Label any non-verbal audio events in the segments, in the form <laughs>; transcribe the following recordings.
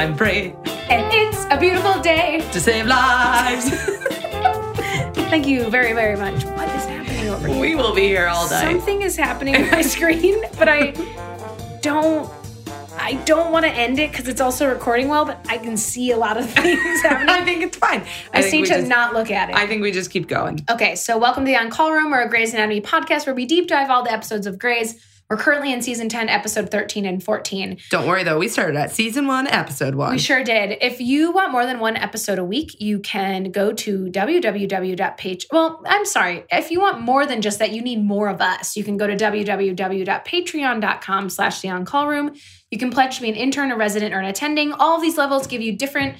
I'm Bray and it's a beautiful day. to save lives. <laughs> Thank you very, very much. What is happening over here? we will be here all day. Something is happening on my <laughs> screen, but I don't. I don't want to end it because it's also recording well, but I can see a lot of <laughs> things happening. I think it's fine. I, think seem to just- not look at it. I think we just keep going. Okay, so welcome to the On Call Room, or a Grey's Anatomy podcast where we deep dive all the episodes of Grey's. We're currently in season 10, episode 13 and 14. Don't worry though, we started at season one, episode one. We sure did. If you want more than one episode a week, you can go to www.page. Well, I'm sorry. If you want more than just that, you need more of us. You can go to www.patreon.com slash the on-call room. You can pledge to be an intern, a resident, or an attending. All of these levels give you different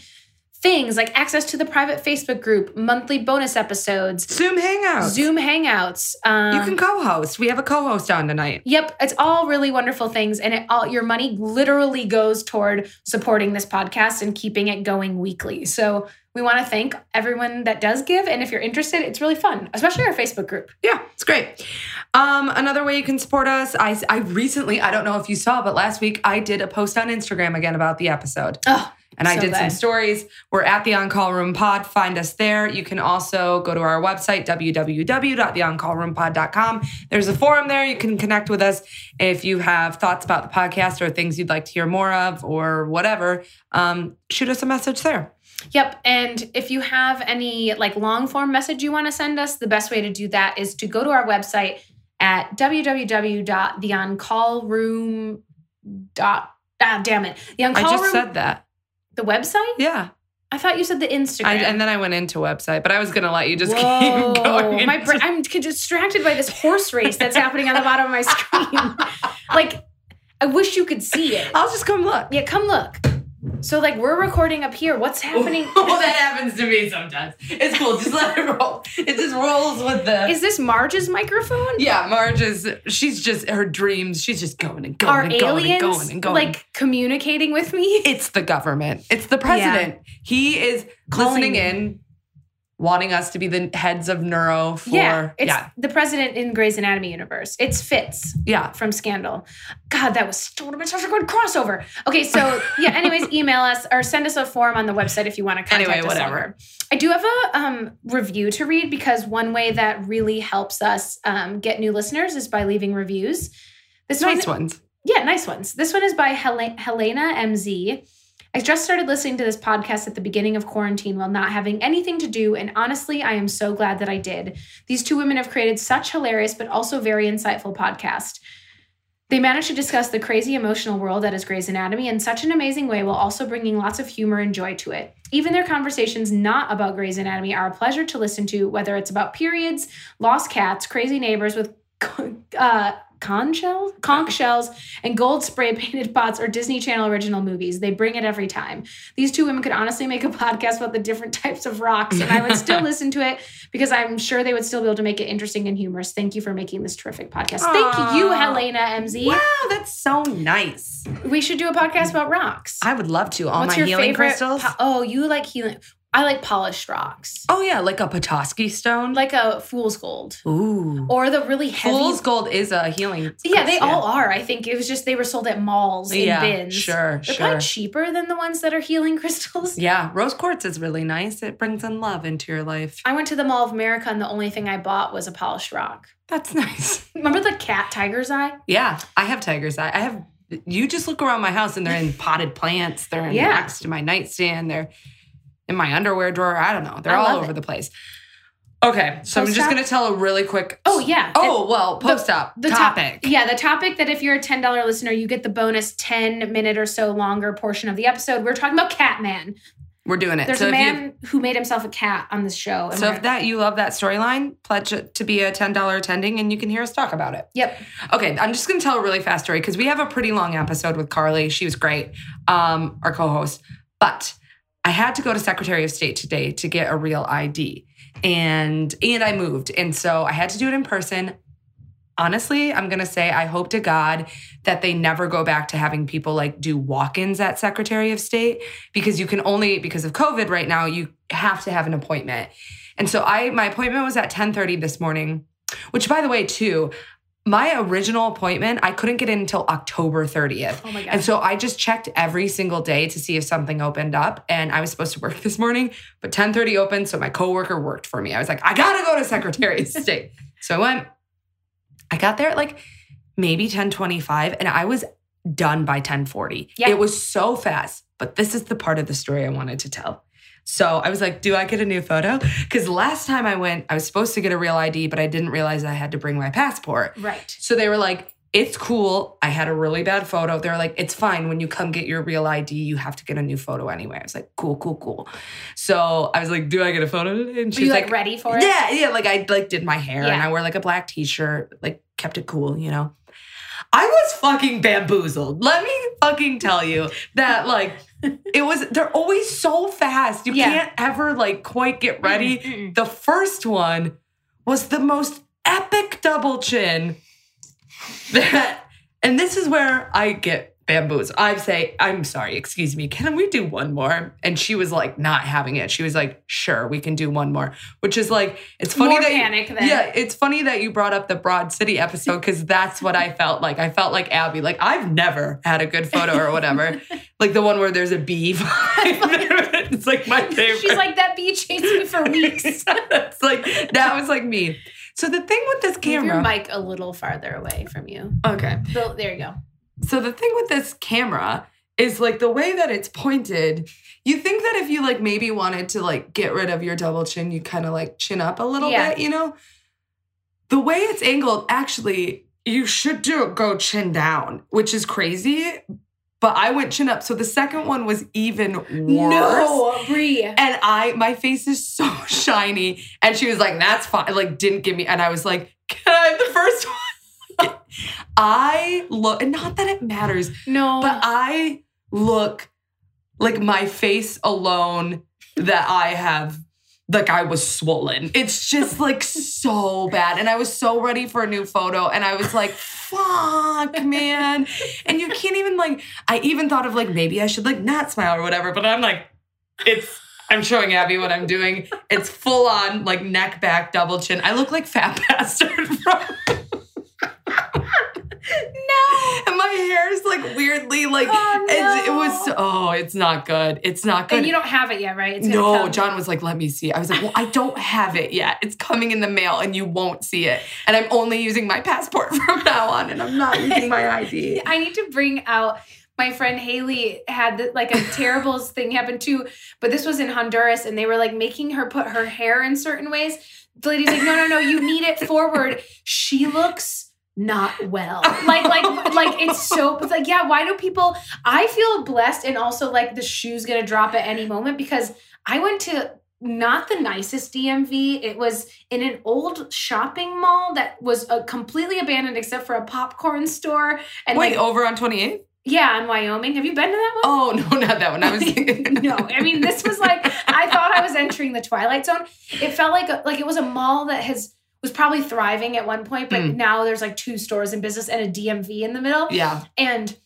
things like access to the private Facebook group, monthly bonus episodes, Zoom Hangouts. Zoom hangouts. Um, You can co-host. We have a co-host on tonight. Yep, it's all really wonderful things, and it all your money literally goes toward supporting this podcast and keeping it going weekly. So we want to thank everyone that does give, and if you're interested, it's really fun, especially our Facebook group. Yeah, it's great. Um, another way you can support us, I, I recently, I don't know if you saw, but last week I did a post on Instagram again about the episode. Oh, And I so did some stories. We're at the On Call Room Pod. Find us there. You can also go to our website, www.theoncallroompod.com. There's a forum there. You can connect with us if you have thoughts about the podcast or things you'd like to hear more of or whatever. Um, shoot us a message there. Yep. And if you have any like long form message you want to send us, the best way to do that is to go to our website at www.theoncallroom. Dot, ah, damn it. The on-call I just room, said that. The website? Yeah. I thought you said the Instagram. I, and then I went into website, but I was going to let you just <laughs> Whoa. keep going. My I'm <laughs> distracted by this horse race that's happening on the bottom of my screen. <laughs> like, I wish you could see it. I'll just come look. Yeah, come look. So, like, we're recording up here. What's <laughs> happening? well, that happens to me sometimes. It's cool. Just let it roll. It just rolls with the. Is this Marge's microphone? yeah, Marge is. She's just her dreams. She's just going and going Are and going and going and going. like communicating with me? it's the government. It's the president. He is Calling listening in, wanting us to be the heads of neuro for. yeah, it's yeah, the president in Grey's Anatomy universe. It's Fitz yeah. from Scandal. God, that was been such a good crossover. Okay, so <laughs> yeah. Anyways, email us or send us a form on the website if you want to contact Anyway, us whatever. longer. I do have a um, review to read because one way that really helps us um, get new listeners is by leaving reviews. This Nice one, ones. yeah, nice ones. This one is by Hel- Helena MZ. I just started listening to this podcast at the beginning of quarantine while not having anything to do, and honestly, I am so glad that I did. These two women have created such hilarious but also very insightful podcast. They managed to discuss the crazy emotional world that is Grey's Anatomy in such an amazing way while also bringing lots of humor and joy to it. Even their conversations not about Grey's Anatomy are a pleasure to listen to, whether it's about periods, lost cats, crazy neighbors with <laughs> uh, conch shells, conch shells, and gold spray painted <laughs> pots or Disney Channel original movies. They bring it every time. These two women could honestly make a podcast about the different <laughs> types of rocks, and I would still <laughs> listen to it because I'm sure they would still be able to make it interesting and humorous. Thank you for making this terrific podcast. Thank you, Helena MZ. Wow, that's so nice. We should do a podcast about rocks. I would love to. All What's my your healing favorite? crystals. po- oh, you like healing. I like polished rocks, oh yeah, like a Petoskey stone. like a fool's gold, Ooh. or the really heavy. Fool's gold is a healing. yeah, they crystal. all are. I think it was just they were sold at malls in Yeah, bins. sure, They're sure. probably cheaper than the ones that are healing crystals. Yeah, rose quartz is really nice. It brings in love into your life. I went to the Mall of America and the only thing I bought was a polished rock. That's <laughs> nice. Remember the cat tiger's eye? Yeah, I have tiger's eye. I have. You just look around my house and they're in potted plants. They're in Yeah. next to my nightstand. They're in my underwear drawer. I don't know. They're I all over it. the place. Okay, so I'm just to tell a really quick. Oh yeah. Oh well, post up the top- topic. Yeah, the topic that if you're a $10 listener, you get the bonus 10 minute or so longer portion of the episode. We're talking about Catman. We're doing it. There's so a if you- man who made himself a cat on this show. So if that you love that storyline, pledge to be a ten dollar attending, and you can hear us talk about it. Yep. Okay, I'm just gonna tell a really fast story because we have a pretty long episode with Carly. She was great, um, our co-host. But I had to go to Secretary of State today to get a real ID, and and I moved, and so I had to do it in person. Honestly, I'm gonna say I hope to God that they never go back to having people like do walk-ins at Secretary of State because you can only because of COVID right now you have to have an appointment. And so I my appointment was at 10:30 this morning, which by the way too my original appointment, I couldn't get in until October 30th. Oh my And so I just checked every single day to see if something opened up. And I was supposed to work <laughs> this morning, but 10:30 opened. So my coworker worked for me. I was like, I gotta go to Secretary of <laughs> State. So I went, I got there at like maybe 1025, and I was done by 1040. Yeah. It was so fast. But this is the part of the story I wanted to tell. So I was like, do I get a new photo? Because last time I went, I was supposed to get a real ID, but I didn't realize I had to bring my passport. right. So they were like, it's cool. I had a really bad photo. They're like, it's fine. When you come get your real ID, you have to get a new photo anyway. I was like, cool, cool, cool. So I was like, do I get a photo today? And Were you like, ready for it? yeah, yeah. Like I like did my hair and I wore like a black t-shirt, like kept it cool, you know. I was fucking bamboozled. Let me fucking tell you that like <laughs> it was they're always so fast. You Yeah. can't ever like quite get ready. Mm-mm. The first one was the most epic double chin <laughs> that and this is where I get bamboozled. I say, I'm sorry, excuse me, can we do one more? And she was like not having it. She was like, sure, we can do one more. Which is like, it's funny More that you- panic then. yeah, it's funny that you brought up the Broad City episode because that's what I felt like. I felt like Abbi. Like I've never had a good photo or whatever. <laughs> like the one where there's a bee. <laughs> it's like my favorite. She's like, that bee chased me for weeks. <laughs> it's like that was like me. So the thing with this Move your camera. mic a little farther away from you. Okay. So, there you go. So the thing with this camera is like the way that it's pointed. You think that if you like maybe wanted to like get rid of your double chin, you kind of like chin up a little Yeah. bit, you know? The way it's angled, actually, you should do go chin down, which is crazy. But I went chin up. So the second one was even worse. No, Brie. And I, my face is so <laughs> shiny. And she was like, that's fine. Like, didn't give me. And I was like, can I have the first <laughs> one? I look, and not that it matters, No. but I look like my face alone that I have, like I was swollen. It's just like so bad. And I was so ready for a new photo. And I was like, fuck, man. And you can't even like, I even thought of like, maybe I should like not smile or whatever. But I'm like, it's, I'm showing Abby what I'm doing. It's full on like neck back double chin. I look like fat <laughs> bastard from. And my hair is like weirdly like Oh, it's, it no. was oh it's not good it's not good And you don't have it yet, right? It's no come. john was like let me see i was like well i don't have it yet it's coming in the mail and you won't see it and i'm only using my passport <laughs> from now on and i'm not using my <laughs> id I need to bring out my friend Haley had like a terrible <laughs> thing happen too, but this was in Honduras and they were like making her put her hair in certain ways. The lady's like, no, no, no, you need it forward. She looks not well. Like, like, <laughs> like it's so it's like, yeah, why do people I feel blessed and also like the shoe's gonna drop at any moment because I went to not the nicest DMV. It was in an old shopping mall that was uh, completely abandoned except for a popcorn store. And wait like, over on 28th yeah, in Wyoming. Have you been to that one? oh no not that one i was <laughs> no, I mean this was like I thought I was entering the twilight zone. It felt like a, like it was a mall that has was probably thriving at one point, but Mm. now there's like two stores in business and a DMV in the middle. yeah And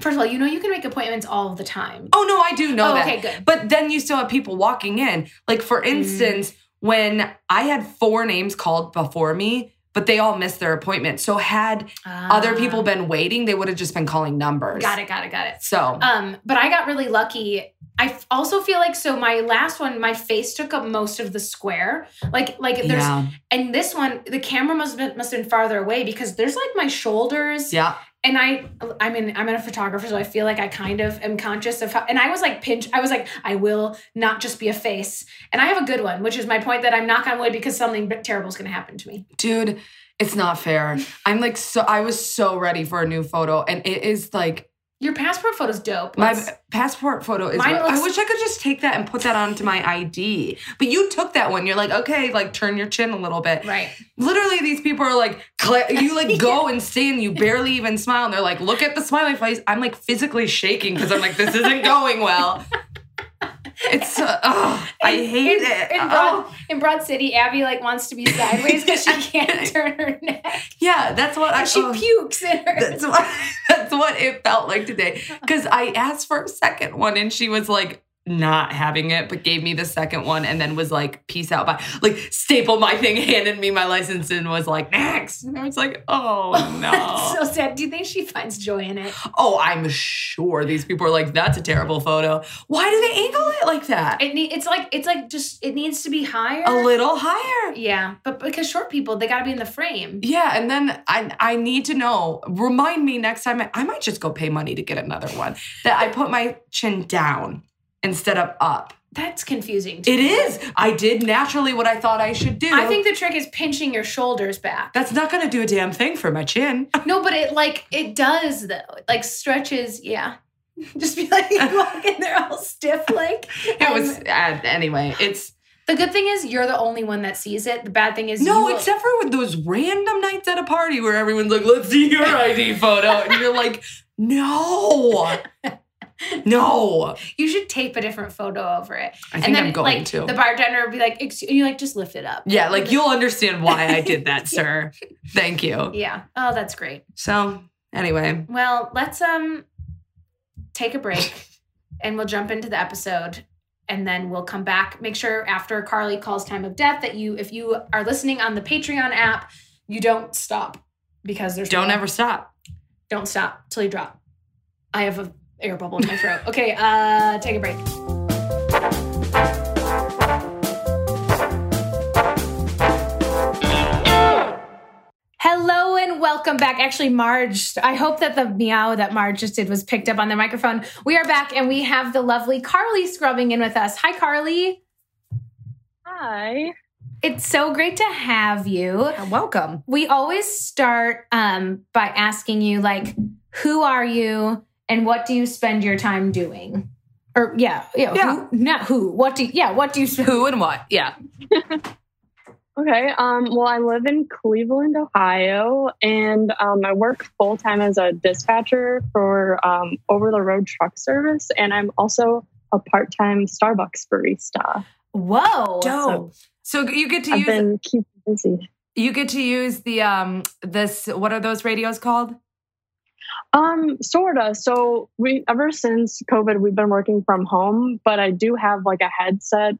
first of all, you know you can make appointments all the time. oh no i do know oh, that okay, good. But then you still have people walking in. Like, for Mm. instance, when I had four names called before me, but they all missed their appointment. So, had other people been waiting, they would have just been calling numbers. Ah. Got it, got it, got it. So, Um, but I got really lucky. I also feel like so my last one, my face took up most of the square. Like like there's yeah. and this one, the camera must have been, must have been farther away because there's like my shoulders. Yeah. And I I mean I'm in a photographer, so I feel like I kind of am conscious of how and I was like pinch I was like, I will not just be a face. And I have a good one, which is my point that I'm knock on wood because something terrible is gonna happen to me. Dude, it's not fair. I'm like, so, I was so ready for a new photo. And it is like, Your passport photo's dope. my Let's- passport photo is. Mine I looks- wish I could just take that and put that onto my ID. But you took that one. You're like, okay, like turn your chin a little bit. right. literally these people are like you like <laughs> go and stand you barely even smile and they're like look at the smiley face i'm like physically shaking because i'm like this isn't going well <laughs> it's uh, ugh, i hate in, it In Oh. Broad, in Broad City, Abbi like wants to be sideways because she <laughs> can't turn her neck. yeah that's what i she oh, pukes in her. that's what <laughs> that's what it felt like today because i asked for a second one and she was like not having it, but gave me the second one and then was like, peace out. Bye. Like, stapled my thing, <laughs> handed me my license, and was like, next. And I was like, oh <laughs> no. so sad. Do you think she finds joy in it? oh, I'm sure these people are like, that's a terrible photo. Why do they angle it like that? It need, it's like it's like just it needs to be higher. a little higher. Yeah, but because short people, they got to be in the frame. Yeah, and then I I need to know. Remind me next time. I, I might just go pay money to get another one. That I put my chin down instead of up. That's confusing. It is. I did naturally what I thought I should do. I think the trick is pinching your shoulders back. that's not going to do a damn thing for my chin. <laughs> No, but it like it does though. It, like stretches. Yeah. <laughs> Just be like <laughs> you walk in there all stiff like. It was uh, anyway. It's The good thing is you're the only one that sees it. The bad thing is no, you, except for with those random nights at a party where everyone's like, "Let's see your ID photo," and you're like, "No, <laughs> no." you should tape a different photo over it. I think and then I'm going like to. the bartender would be like, "Excuse," and you like just lift it up. yeah, like you'll understand why I did <laughs> that, sir. Thank you. Yeah. Oh, that's great. So anyway, Well, let's um take a break <laughs> and we'll jump into the episode and then we'll come back. Make sure after Carly calls time of death that you if you are listening on the Patreon app, you don't stop because there's don't no- ever stop. don't stop till you drop. I have a air bubble in my throat. Okay, uh take a break. Hello and welcome back. Actually, Marge, I hope that the meow that Marge just did was picked up on the microphone. We are back and we have the lovely Carly scrubbing in with us. Hi, Carly. Hi. It's so great to have you. Welcome. We always start um, by asking you, like, who are you and what do you spend your time doing? Or, yeah, yeah, Yeah. Who, not who. What do you, yeah, what do you spend? Who and what? Yeah. <laughs> Okay. Um, well, I live in Cleveland, Ohio, and um, I work full time as a dispatcher for um, over the road truck service, and I'm also a part time Starbucks barista. Whoa. Dope. So you get to I've use been keeping busy. you get to use the um this what are those radios called? Um, sorta. So we ever since COVID, we've been working from home, but I do have like a headset,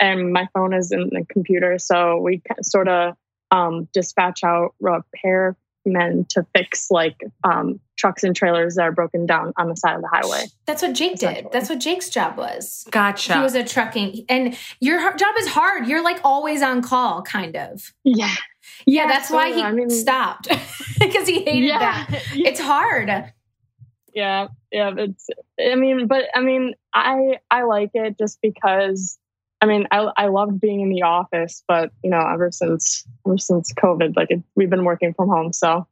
and my phone is in the computer, so we sort of um, dispatch out repairmen to fix like um, trucks and trailers that are broken down on the side of the highway. That's what Jake did. That's what Jake's job was. Gotcha. He was a trucking, and your job is hard. You're like always on call, kind of. Yeah, Yeah, that's why he I mean- stopped <laughs> because he hated yeah, that. <laughs> It's hard. yeah, yeah. It's. I mean, but I mean, I I like it just because. I mean, I I loved being in the office, but you know, ever since ever since COVID, like it, we've been working from home, so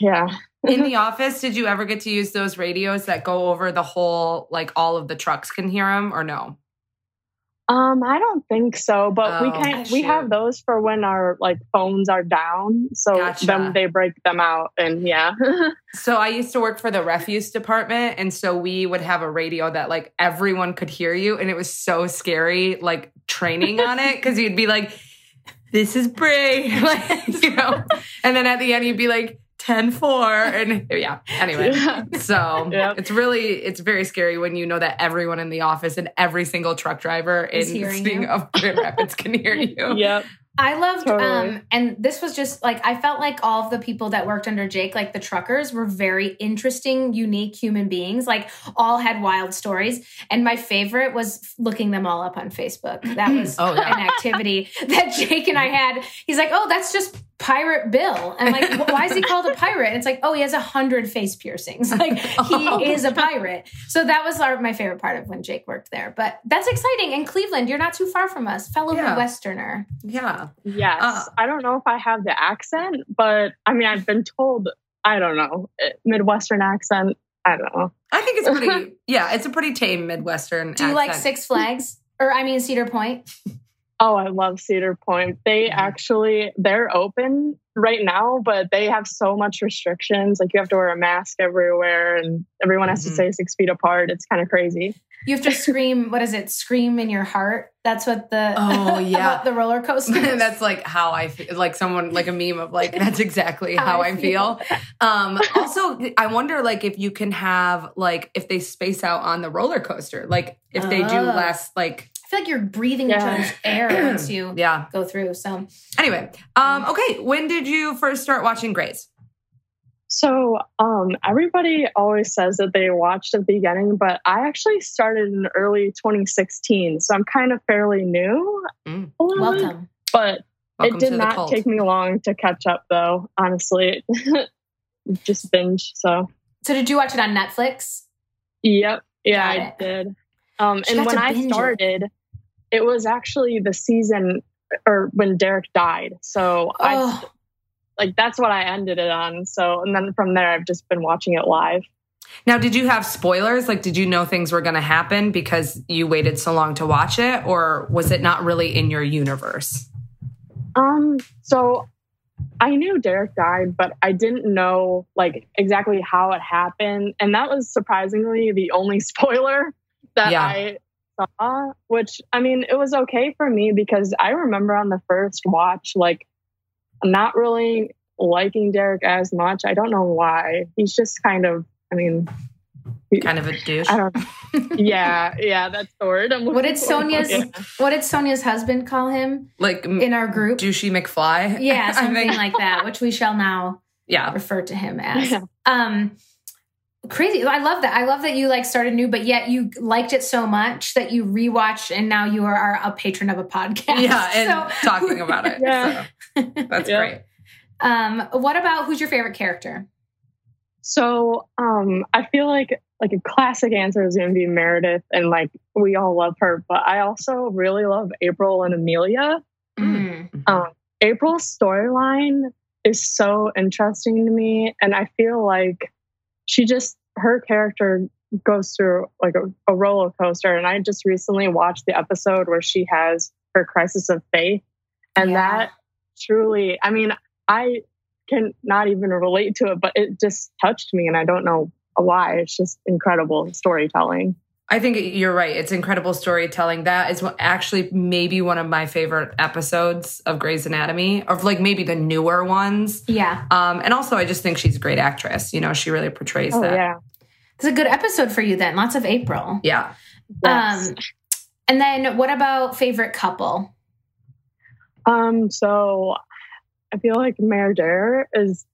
yeah. in the <laughs> office, did you ever get to use those radios that go over the whole like all of the trucks can hear them or no? Um, I don't think so, but we Oh, can we have those for when our like phones are down, so Gotcha. then they break them out, and yeah, <laughs> So I used to work for the refuse department and so we would have a radio that like everyone could hear you and it was so scary like training on it cuz you'd be like this is Bray <laughs> like you know? And then at the end you'd be like 10 4 and <laughs> yeah anyway Yeah. so Yep. it's really it's very scary when you know that everyone in the office and every single truck driver Is in hearing Speaking of Grand Rapids can hear <laughs> you. yep, I loved Totally. um and this was just like I felt like all of the people that worked under Jake like the truckers were very interesting unique human beings like all had wild stories and my favorite was looking them all up on Facebook that <clears throat> was Oh, yeah. an activity <laughs> that Jake and I had he's like oh that's just pirate Bill and I'm like why is he <laughs> called a pirate and it's like oh he has a hundred face piercings <laughs> like he Oh. is a pirate so that was our, my favorite part of when Jake worked there but that's exciting in Cleveland you're not too far from us fellow Yeah. Midwesterner Yeah. yes. Uh, I don't know if I have the accent, but I mean, I've been told I don't know eh, Midwestern accent. I don't know. I think it's pretty <laughs> yeah, it's a pretty tame Midwestern Do you like. Six Flags? Or I mean Cedar Point? Oh, I love Cedar Point. They Mhm. actually they're open right now, but they have so much restrictions. Like you have to wear a mask everywhere, and everyone has Mhm. to stay six feet apart. It's kind of crazy. You have to scream. what is it? Scream in your heart. That's what the Oh, <laughs> yeah. about the roller <laughs> coaster. that's like how I feel. Like someone, like a meme of like, that's exactly how, How I I feel. Um, <laughs> also, I wonder like if you can have like if they space out on the roller coaster, like if they do Oh. less, like I feel like you're breathing each Yeah. other's air <clears throat> once you yeah. go through. So Anyway, um, okay. When did you first start watching Grey's? So, um, everybody always says that they watched at the beginning, but I actually started in early 2016, so I'm kind of fairly new. Mm. a welcome. But Welcome it did not cult. take me long to catch up, though. Honestly, <laughs> just binge. So, So did you watch it on Netflix? yep, yeah, I did. Um, and when I started, it. It was actually the season or when Derek died. So I Oh, like that's what I ended it on. So and then from there, I've just been watching it live. Now, did you have spoilers? Like, did you know things were going to happen because you waited so long to watch it, or was it not really in your universe? Um, so I knew Derek died, but I didn't know like exactly how it happened. And that was surprisingly the only <laughs> spoiler that Yeah. I saw, which I mean, it was okay for me because I remember on the first watch, like I'm not really liking Derek as much. I don't know why. He's just kind of, I mean, Kind of a douche. I don't know. <laughs> yeah, yeah, that's the word. I'm What did looking. Sonia's- Yeah. what did Sonia's husband call him Like in our group? douchey McFly. Yeah, <laughs> something like that, which we shall now Yeah. refer to him <laughs> as. Yeah. Um crazy. I love that. I love that you like started new, but yet you liked it so much that you rewatched and now you are a patron of a podcast. Yeah, <laughs> and So- talking about it. <laughs> Yeah. So, that's Yeah. great. Um, what about who's your favorite character? So um I feel like like a classic answer is gonna be Meredith and like we all love her, but I also really love April and Amelia. Mm. Um April's storyline is so interesting to me and I feel like she just her character goes through like a, a roller coaster and I just recently watched the episode where she has her crisis of faith and Yeah. that truly I mean I can not even relate to it, but it just touched me, and I don't know why. It's just incredible storytelling. I think you're right. It's incredible storytelling. That is actually maybe one of my favorite episodes of Grey's Anatomy, of like maybe the newer ones. Yeah. Um, and also, I just think she's a great actress. You know, she really portrays Oh that. yeah, It's a good episode for you then. Lots of April. Yeah. Yes. Um and then what about favorite couple? Um, so I feel like MerDer is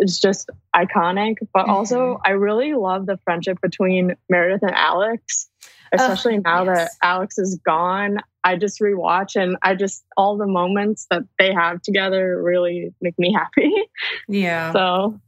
is just iconic, but also mm-hmm. I really love the friendship between Meredith and Alex, especially now that. Alex is gone. I just rewatch and I just all the moments that they have together really make me happy. <laughs> Yeah. so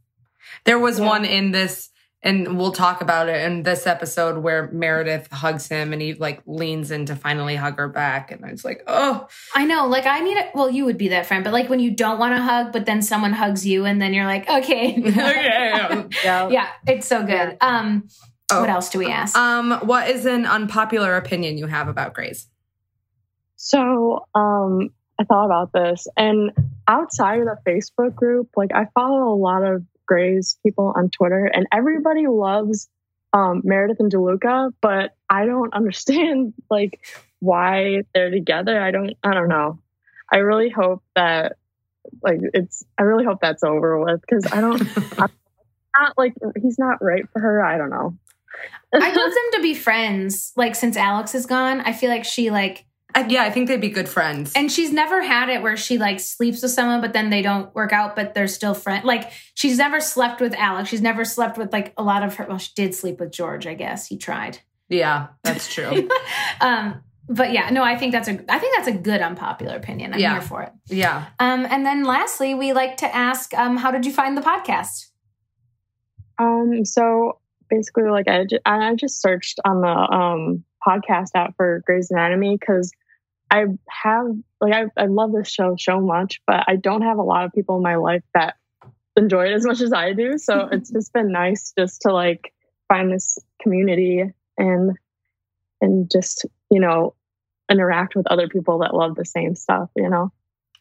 There was Yeah. one in this, and we'll talk about it in this episode where Meredith hugs him and he like leans in to finally hug her back. And it's like, oh, I know, like I need it. Well, you would be that friend, but like when you don't want to hug, but then someone hugs you, and then you're like, okay, <laughs> okay. <laughs> yeah. yeah, it's so good. Um, Oh. what else do we ask? Um, what is an unpopular opinion you have about Grey's? So um, I thought about this, and outside of the Facebook group, like I follow a lot of Grey's people on Twitter, and everybody loves um, Meredith and DeLuca, but I don't <laughs> understand like why they're together. I don't. I don't know. I really hope that like it's. I really hope that's over with because I don't. <laughs> not like he's not right for her. I don't know. I'd love them to be friends. Like since Alex is gone, I feel like she like, yeah, I think they'd be good friends. and she's never had it where she like sleeps with someone, but then they don't work out, but they're still friends. Like she's never slept with Alex. She's never slept with like a lot of her. Well, she did sleep with George. I guess he tried. yeah, that's true. <laughs> um, but yeah, no, I think that's a. I think that's a good unpopular opinion. I'm Yeah. here for it. yeah. Um, and then lastly, we like to ask, um, how did you find the podcast? Um, so basically, like I, ju- I just searched on the um podcast app for Grey's Anatomy because I have like I, I love this show so much, but I don't have a lot of people in my life that enjoy it as much as I do. So <laughs> it's just been nice just to like find this community and and just you know interact with other people that love the same stuff, you know?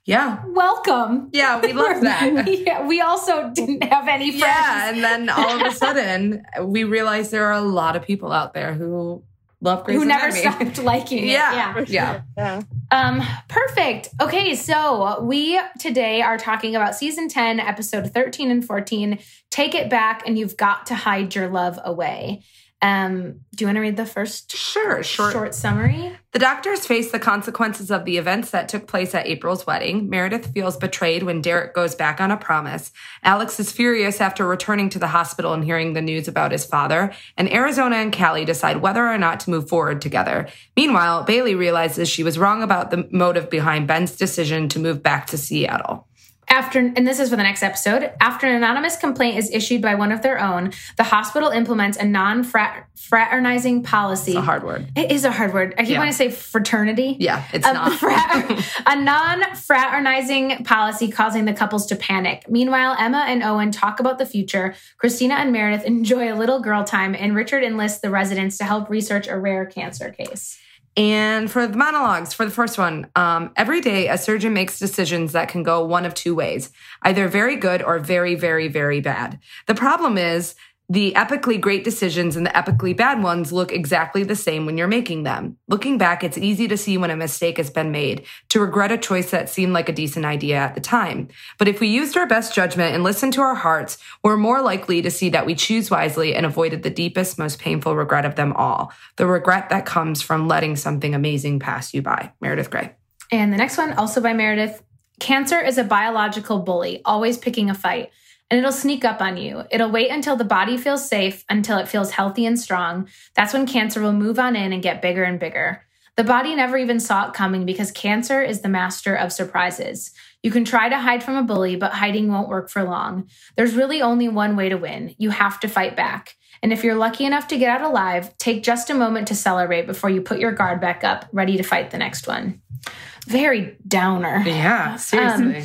Yeah. Welcome. Yeah, we love that. <laughs> we, we also didn't have any friends. Yeah, and then all of a <laughs> sudden we realized there are a lot of people out there who love Grey's who never Anatomy. stopped liking it. Yeah. yeah. Sure. Yeah. Yeah. Um, perfect. Okay, so we today are talking about season 10, episode 13 and 14. Take it back and you've got to hide your love away. Um, do you want to read the first Sure, short. short summary? The doctors face the consequences of the events that took place at April's wedding. Meredith feels betrayed when Derek goes back on a promise. Alex is furious after returning to the hospital and hearing the news about his father. And Arizona and Callie decide whether or not to move forward together. Meanwhile, Bailey realizes she was wrong about the motive behind Ben's decision to move back to Seattle. After, and this is for the next episode, after an anonymous complaint is issued by one of their own, the hospital implements a non fraternizing policy. It's a hard word. It is a hard word. I keep Yeah. wanting to say fraternity. Yeah, it's a, not. fra- <laughs> a non-fraternizing policy causing the couples to panic. Meanwhile, Emma and Owen talk about the future. Cristina and Meredith enjoy a little girl time, and Richard enlists the residents to help research a rare cancer case. And for the monologues, for the first one, um, every day a surgeon makes decisions that can go one of two ways either very good or very, very, very bad. The problem is the epically great decisions and the epically bad ones look exactly the same when you're making them. Looking back, it's easy to see when a mistake has been made, to regret a choice that seemed like a decent idea at the time. But if we used our best judgment and listened to our hearts, we're more likely to see that we choose wisely and avoided the deepest, most painful regret of them all the regret that comes from letting something amazing pass you by. Meredith Grey. And the next one, also by Meredith Cancer is a biological bully, always picking a fight. And it'll sneak up on you. It'll wait until the body feels safe, until it feels healthy and strong. That's when cancer will move on in and get bigger and bigger. The body never even saw it coming because cancer is the master of surprises. You can try to hide from a bully, but hiding won't work for long. There's really only one way to win. You have to fight back. And if you're lucky enough to get out alive, take just a moment to celebrate before you put your guard back up, ready to fight the next one. Very downer. Yeah, seriously. Um,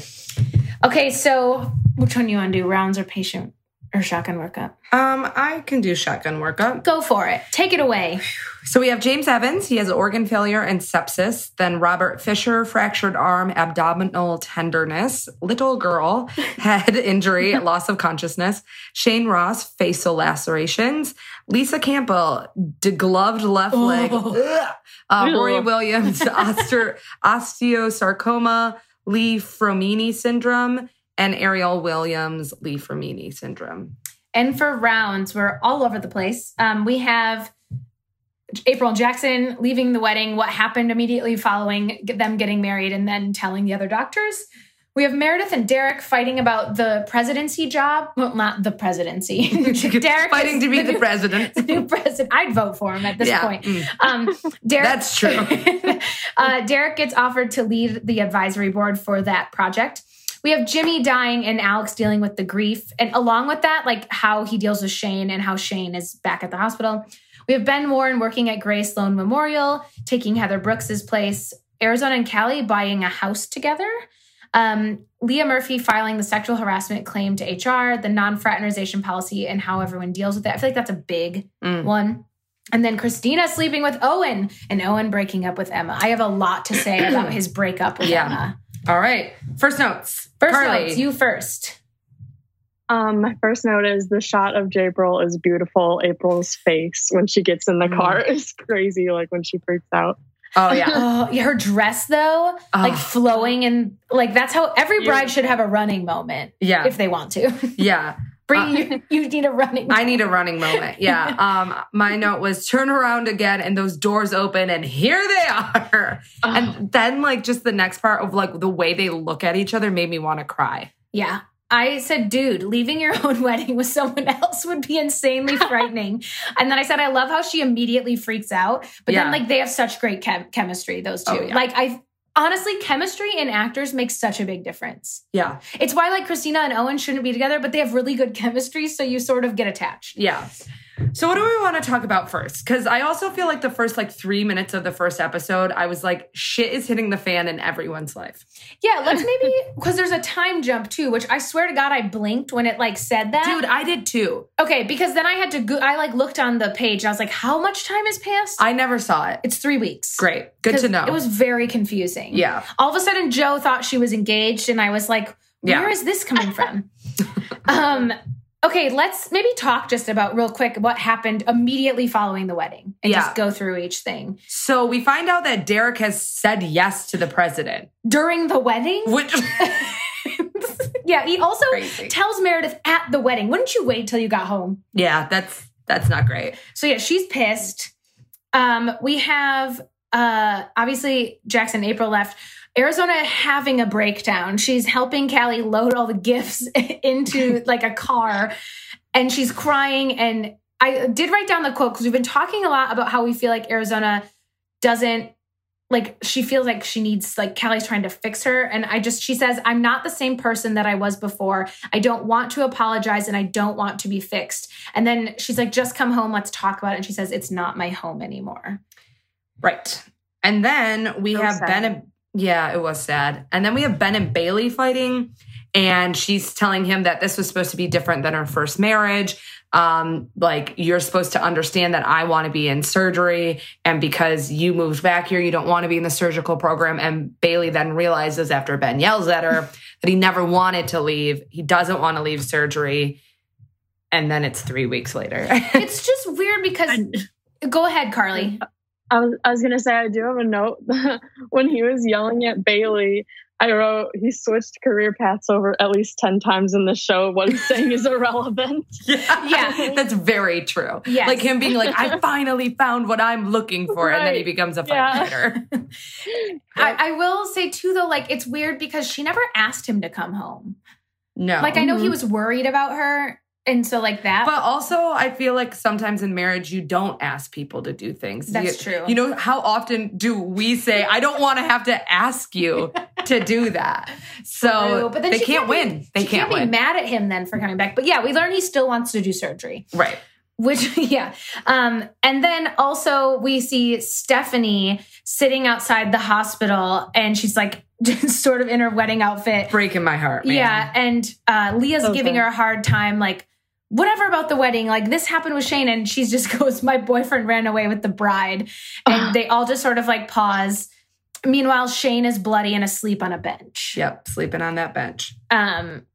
Okay, so which one do you want to do? Rounds or patient or shotgun workup? Um, I can do shotgun workup. Go for it. Take it away. So we have James Evans. He has organ failure and sepsis. Then Robert Fisher, fractured arm, abdominal tenderness. Little girl, <laughs> head injury, <laughs> loss of consciousness. Shane Ross, facial lacerations. Lisa Campbell, degloved left leg. Uh, Rory Williams, <laughs> oster- osteosarcoma. Li-Fraumeni syndrome. And Ariel Williams, Li-Fraumeni syndrome. And for rounds, we're all over the place. Um, we have April Jackson leaving the wedding, what happened immediately following them getting married, and then telling the other doctors. We have Meredith and Derek fighting about the presidency job. Well, not the presidency. <laughs> Derek Fighting to be the president. the <laughs> new president. I'd vote for him at this Yeah. point. Mm. Um, Derek, That's true. <laughs> uh, Derek gets offered to lead the advisory board for that project. We have Jimmy dying and Alex dealing with the grief. And along with that, like how he deals with Shane and how Shane is back at the hospital. We have Ben Warren working at Grey Sloan Memorial, taking Heather Brooks's place. Arizona and Callie buying a house together. Um, Leah Murphy filing the sexual harassment claim to HR, the non fraternization policy, and how everyone deals with it. I feel like that's a big Mm. one. And then Cristina sleeping with Owen and Owen breaking up with Emma. I have a lot to say about his <clears throat> breakup with Yeah. Emma. All right. First notes. First Carly. notes, you first. Um, my first note is the shot of April is beautiful. April's face when she gets in the Mm. car <laughs> is crazy, like when she freaks out. Oh yeah. <laughs> Oh, yeah, her dress though, like Oh. flowing and like that's how every bride Beautiful. should have a running moment Yeah. if they want to. <laughs> yeah. Bring you, you need a running. I need a running moment. Yeah. <laughs> Um, my note was turn around again and those doors open and here they are. Oh, And then like just the next part of like the way they look at each other made me want to cry. Yeah. I said, dude, leaving your own <laughs> wedding with someone else would be insanely <laughs> frightening. and then I said, I love how she immediately freaks out. But Yeah. then, like, they have such great chem- chemistry, those two. Oh, yeah. Like, I honestly, chemistry in actors makes such a big difference. Yeah. It's why, like, Cristina and Owen shouldn't be together, but they have really good chemistry. So you sort of get attached. Yeah. So what do we want to talk about first? Because I also feel like the first like three minutes of the first episode, I was like, shit is hitting the fan in everyone's life. Yeah, let's maybe because there's a time jump too, which I swear to God I blinked when it like said that. Dude, I did too. Okay, because then I had to go I like looked on the page and I was like, how much time has passed? I never saw it. it's three weeks. Great. good to know. It was very confusing. yeah. All of a sudden Jo thought she was engaged and I was like, Yeah. where is this coming from? <laughs> um Okay, let's maybe talk just about real quick what happened immediately following the wedding and Yeah. just go through each thing. So we find out that Derek has said yes to the president, During the wedding? which <laughs> yeah, he also crazy. tells Meredith at the wedding, wouldn't you wait till you got home? Yeah, that's that's not great. So yeah, she's pissed. Um, we have uh obviously Jackson April left. Arizona having a breakdown. She's helping Callie load all the gifts <laughs> into <laughs> like a car and she's crying. And I did write down the quote because we've been talking a lot about how we feel like Arizona doesn't like she feels like she needs like Callie's trying to fix her. And I just she says, I'm not the same person that I was before. I don't want to apologize and I don't want to be fixed. And then she's like, just come home, let's talk about it. And she says, It's not my home anymore. Right. And then we So have sad. Ben yeah, it was sad. And then we have Ben and Bailey fighting, and she's telling him that this was supposed to be different than her first marriage. Um, like you're supposed to understand that I want to be in surgery, and because you moved back here, you don't want to be in the surgical program. And Bailey then realizes after Ben yells at her that he never wanted to leave. He doesn't want to leave surgery. And then it's three weeks later. <laughs> It's just weird because go ahead, Carly. I was, I was gonna say I do have a note <laughs> when he was yelling at Bailey. I wrote he switched career paths over at least ten times in the show. What he's saying is irrelevant. <laughs> Yeah, Yeah. that's very true. Yes. Like him being like, I <laughs> finally found what I'm looking for, and then he becomes a Yeah. I, I will say too though, like it's weird because she never asked him to come home. No, Like I know he Mhm. was worried about her, and so like that. but also I feel like sometimes in marriage you don't ask people to do things. That's You- true. You know how often do we say, "I don't want to have to ask you <laughs> to do that"? So True, but then they she can't, be- win. They can't, be win. mad at him then for coming back. But yeah, we learn he still wants to do surgery. Right. Which <laughs> yeah. Um, and then also we see Stephanie sitting outside the hospital and she's like <laughs> just sort of in her wedding outfit. Breaking my heart. Man. Yeah, and uh, Leah's So giving her a hard time, like, whatever about the wedding, like this happened with Shane, and she just <laughs> goes, My boyfriend ran away with the bride. And they all just sort of like pause. Meanwhile, Shane is bloody and asleep on a bench. Yep. Sleeping on that bench. Um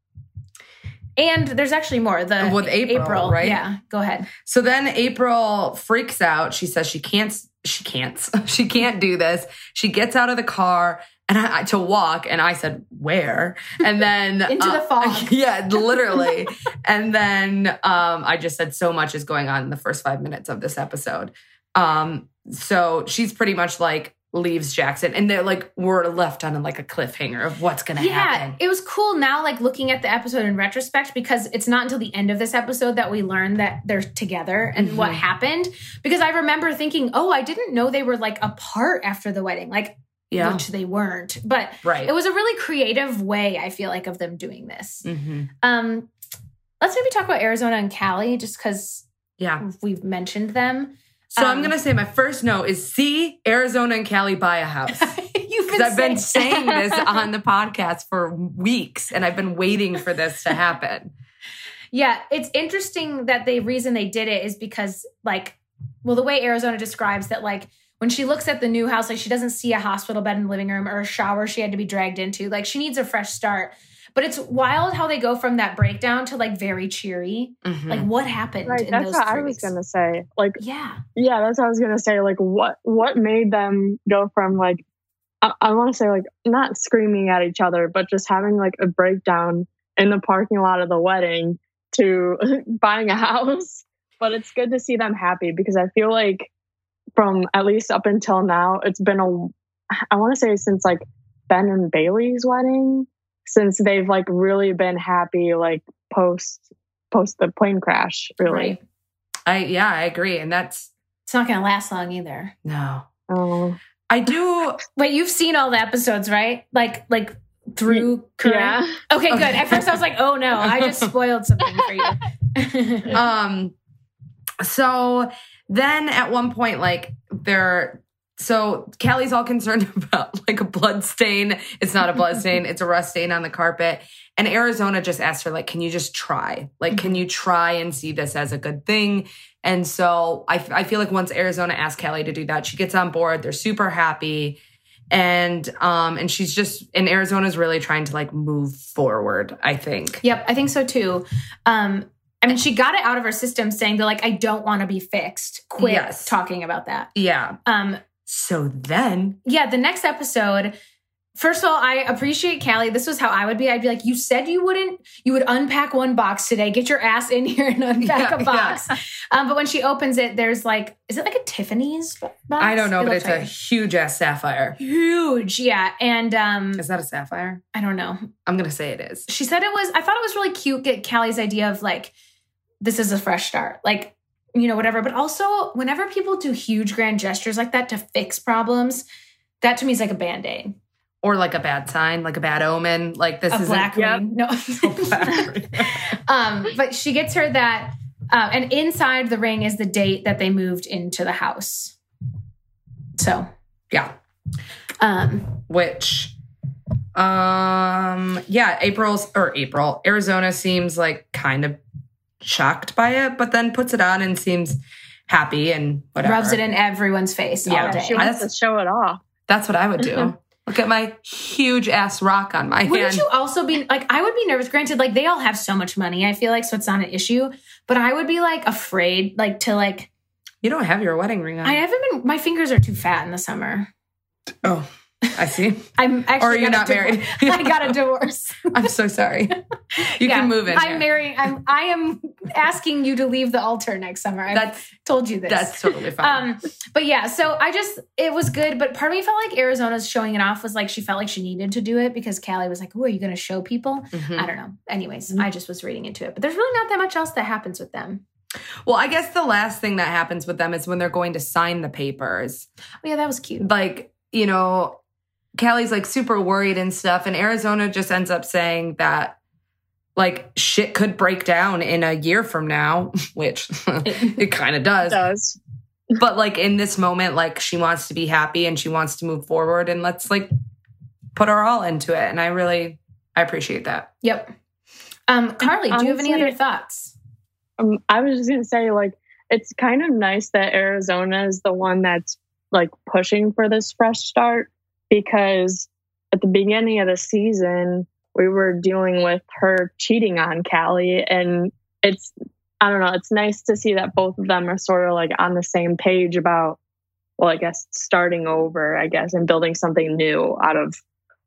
and there's actually more. The With April, right? Yeah, go ahead. So then April freaks out. She says she can't. She can't. <laughs> She can't do this. She gets out of the car and I, to walk, and I said, "Where?" And then <laughs> Into the fog. <laughs> Yeah, literally. and then um, I just said, "So much is going on in the first five minutes of this episode." Um, so she's pretty much like leaves Jackson, and they're like we're left on like a cliffhanger of what's going to Yeah, happen. it was cool now, like looking at the episode in retrospect, because it's not until the end of this episode that we learn that they're together and what Mhm. happened. Because I remember thinking, oh, I didn't know they were like apart after the wedding, like, Yeah, which they weren't. But right. it was a really creative way, I feel like, of them doing this. hmm Um, let's maybe talk about Arizona and Callie, just because Yeah. we've mentioned them. So I'm Um, gonna say my first note is see Arizona and Callie buy a house. <laughs> You've Because I've been saying <laughs> this on the podcast for weeks and I've been waiting for this to happen. <laughs> Yeah, it's interesting that the reason they did it is because, like, well, the way Arizona describes that, like, when she looks at the new house, like, she doesn't see a hospital bed in the living room or a shower she had to be dragged into. Like, she needs a fresh start. But it's wild how they go from that breakdown to like very cheery. Mhm. Like, what happened? Right. in That's those what I three was gonna say. Like, Yeah. yeah, that's what I was gonna say. Like, what what made them go from like, I, I want to say like not screaming at each other, but just having like a breakdown in the parking lot of the wedding to <laughs> buying a house. But it's good to see them happy because I feel like from at least up until now, it's been a I want to say since like Ben and Bailey's wedding, since they've like really been happy like post post the plane crash. Really. Right. I yeah, I agree. And that's It's not going to last long either. no. Oh. I do <laughs> Wait, you've seen all the episodes, right? Like, like through current. Yeah. Okay, good. Okay. <laughs> At first, I was like, "Oh no, I just spoiled something for you." <laughs> um So then at one point, like they're so Callie's all concerned <laughs> about like a blood stain. It's not a blood <laughs> stain, it's a rust stain on the carpet. And Arizona just asked her, like, can you just try? Like, can you try and see this as a good thing? And so I, I feel like once Arizona asked Callie to do that, she gets on board. They're super happy. And um and she's just and Arizona's really trying to like move forward, I think. Yep, I think so too. Um, I mean, she got it out of her system saying that like I don't want to be fixed. Quit Yes. talking about that. Yeah. Um, So then yeah, the next episode. First of all, I appreciate Callie. This was how I would be. I'd be like, you said you wouldn't, you would unpack one box today. Get your ass in <laughs> here and unpack Yeah, a box. Um, but when she opens it, there's like, is it like a Tiffany's box? I don't know, It but it's a huge ass sapphire. huge. Yeah. And um, Is that a sapphire? I don't know. I'm gonna say it is. she said it was i thought it was really cute get callie's idea of like this is a fresh start like you know whatever but also whenever people do huge grand gestures like that to fix problems that to me is like a band-aid Or like a bad sign, like a bad omen. Like this a is black Yep. ring no <laughs> black. <laughs> um but she gets her that uh, and inside the ring is the date that they moved into the house so yeah. um Which um yeah, April's or April, Arizona seems like kind of shocked by it, but then puts it on and seems happy and whatever. rubs it in everyone's face Yeah, all day She wants That's- to show it off. That's what I would do. <laughs> Look at my huge ass rock on my head. Wouldn't hand. you also be like, I would be nervous. Granted, like they all have so much money, I feel like, so it's not an issue. But I would be like afraid, like to like, You don't have your wedding ring on. I haven't been, my fingers are too fat in the summer. oh, I see. I'm actually, Or are you got not married? I got a divorce. <laughs> I'm so sorry. You Yeah, can move in. I'm here. marrying, I'm, I am asking you to leave the altar next summer. I've That's told you this. that's totally fine. Um, but yeah, so I just it was good, but part of me felt like Arizona's showing it off was like she felt like she needed to do it because Callie was like, "Oh, are you going to show people?" Mhm. I don't know. Anyways, I just was reading into it, but there's really not that much else that happens with them. Well, I guess the last thing that happens with them is when they're going to sign the papers. Oh yeah, that was cute. Like, you know, Callie's like super worried and stuff, and Arizona just ends up saying that like shit could break down in a year from now, <laughs> which <laughs> it kind of does. Does. But like in this moment, like she wants to be happy and she wants to move forward, and let's like put our all into it. And I really I appreciate that. Yep. Um, Carly, do you have any other thoughts? Um, I was just gonna say, like, it's kind of nice that Arizona is the one that's like pushing for this fresh start because at the beginning of the season we were dealing with her cheating on Callie, and it's I don't know, it's nice to see that both of them are sort of like on the same page about, well, I guess starting over, I guess, and building something new out of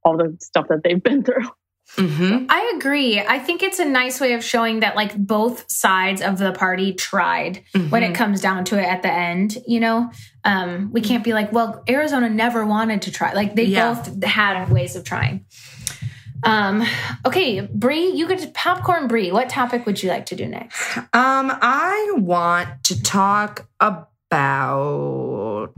all the stuff that they've been <laughs> through. Mm-hmm. I agree. I think it's a nice way of showing that like both sides of the party tried when it comes down to it at the end, you know? Um, we can't be like, well, Arizona never wanted to try. Like they Yeah. both had ways of trying. Um, okay, Brie, you could popcorn Brie. What topic would you like to do next? Um, I want to talk about.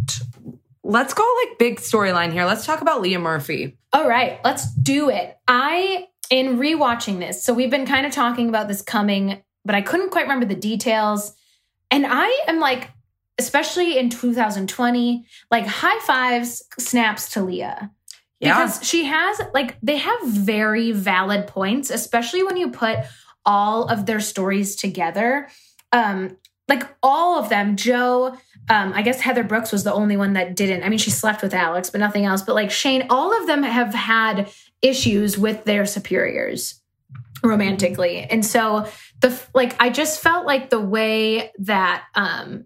Let's go like big storyline here. Let's talk about Leah Murphy. All right, let's do it. I, in rewatching this, so we've been kind of talking about this coming, but I couldn't quite remember the details. And I am like, especially in 2020, like high fives, snaps to Leah. Yeah. Because she has, like, they have very valid points, especially when you put all of their stories together. Um, like all of them, Jo, um, I guess Heather Brooks was the only one that didn't. I mean, she slept with Alex, but nothing else. But like Shane, all of them have had issues with their superiors romantically. And so the like I just felt like the way that um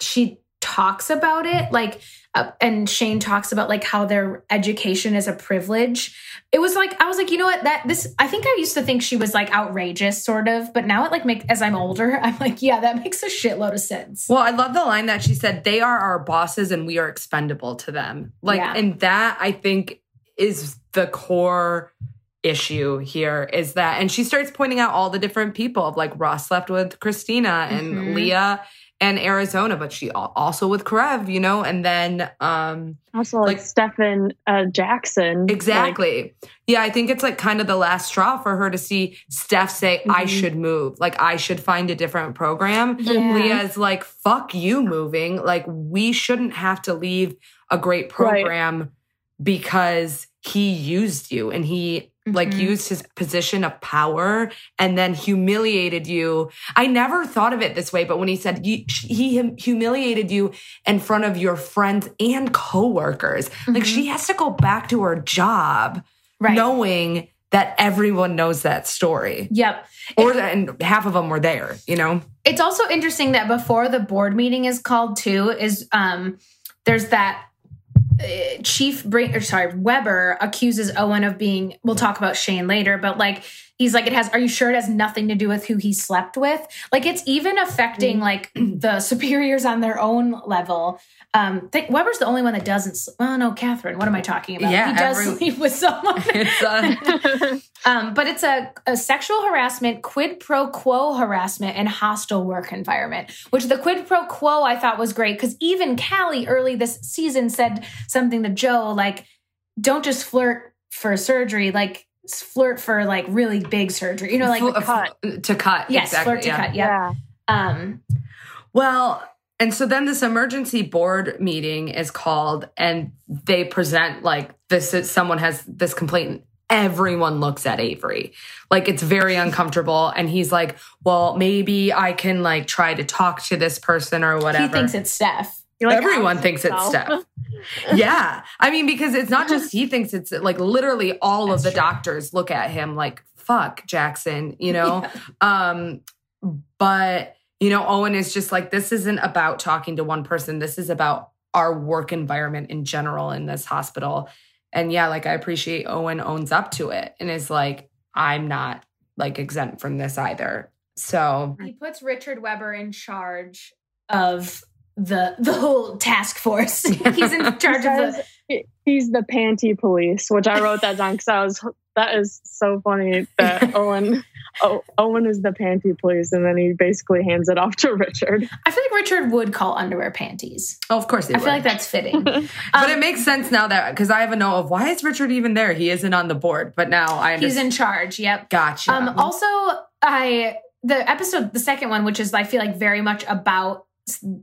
she talks about it like uh, and Shane talks about like how their education is a privilege. It was like I was like, you know what? That this I think I used to think she was like outrageous sort of, but now it like make as I'm older, <laughs> I'm like, yeah, that makes a shitload of sense. Well, I love the line that she said, they are our bosses and we are expendable to them. Like, Yeah. and that I think is the core issue here is that, and she starts pointing out all the different people of like Ross left with Cristina and Mhm. Leah and Arizona, but she also with Karev, you know, and then um Also, like, Like- Stephen uh, Jackson. Like, exactly. yeah, I think it's like kind of the last straw for her to see Steph say, I Mhm. should move. Like I should find a different program. Yeah. Leah's like, fuck you moving. Like, we shouldn't have to leave a great Right. program because he used you and he like Mhm. used his position of power and then humiliated you. I never thought of it this way, but when he said you, he humiliated you in front of your friends and coworkers, like Mhm. she has to go back to her job right. knowing that everyone knows that story Yep. or and half of them were there, you know? It's also interesting that before the board meeting is called too is um there's that Uh, Chief Bring or sorry Webber accuses Owen of being. We'll talk about Shane later, but like he's like it has. Are you sure it has nothing to do with who he slept with? Like it's even affecting mm. like <clears throat> the superiors on their own level. Um, think Webber's the only one that doesn't. s- Well, no, Catherine. What am I talking about? Yeah, he does every- sleep with someone. <laughs> It's, uh, <laughs> Um, but it's a, a sexual harassment, quid pro quo harassment, and hostile work environment. Which the quid pro quo I thought was great because even Callie early this season said something to Jo like, "Don't just flirt for surgery, like flirt for like really big surgery." You know, like fl- cut. f- to cut. yes, exactly, flirt to yeah. cut. Yeah. Um, Well, and so then this emergency board meeting is called, and they present like this is someone has this complaint. Everyone looks at Avery like it's very uncomfortable, and he's like, "Well, maybe I can like try to talk to this person or whatever." he thinks it's Steph. Like, Everyone outs thinks it's. Steph. <laughs> yeah. I mean, because it's not just <laughs> he thinks it's like literally all That's of the true. doctors look at him like, fuck, Jackson, you know? <laughs> Um, but you know, Owen is just like, this isn't about talking to one person. This is about our work environment in general in this hospital. And yeah, like I appreciate Owen owns up to it and is like, I'm not like exempt from this either. So He puts Richard Webber in charge of the the whole task force. <laughs> He's in charge of the he's the panty police, which I wrote that down because I was that is so funny that <laughs> Owen oh, Owen is the panty police, and then he basically hands it off to Richard. I feel like Richard would call underwear panties. oh, of course, they I feel like that's fitting. <laughs> But Um, it makes sense now that because I have a note of why is Richard even there? He isn't on the board, but now I He's in charge. Yep. Gotcha. Um, also, I the episode, the second one, which is I feel like very much about s-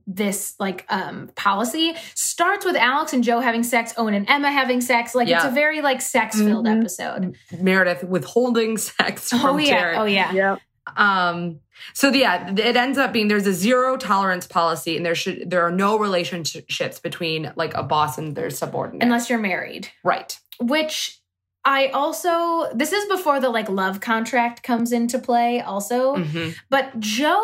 this like um policy starts with Alex and Jo having sex, Owen and Emma having sex. Like it's a very like sex filled Mhm. episode. Meredith withholding <laughs> sex from Oh yeah. Jared. Oh yeah. Yep. Um. So yeah, it ends up being there's a zero tolerance policy, and there should there are no relationships between like a boss and their subordinate. Unless you're married. right. Which I also this is before the like love contract comes into play also. Mhm. But Jo,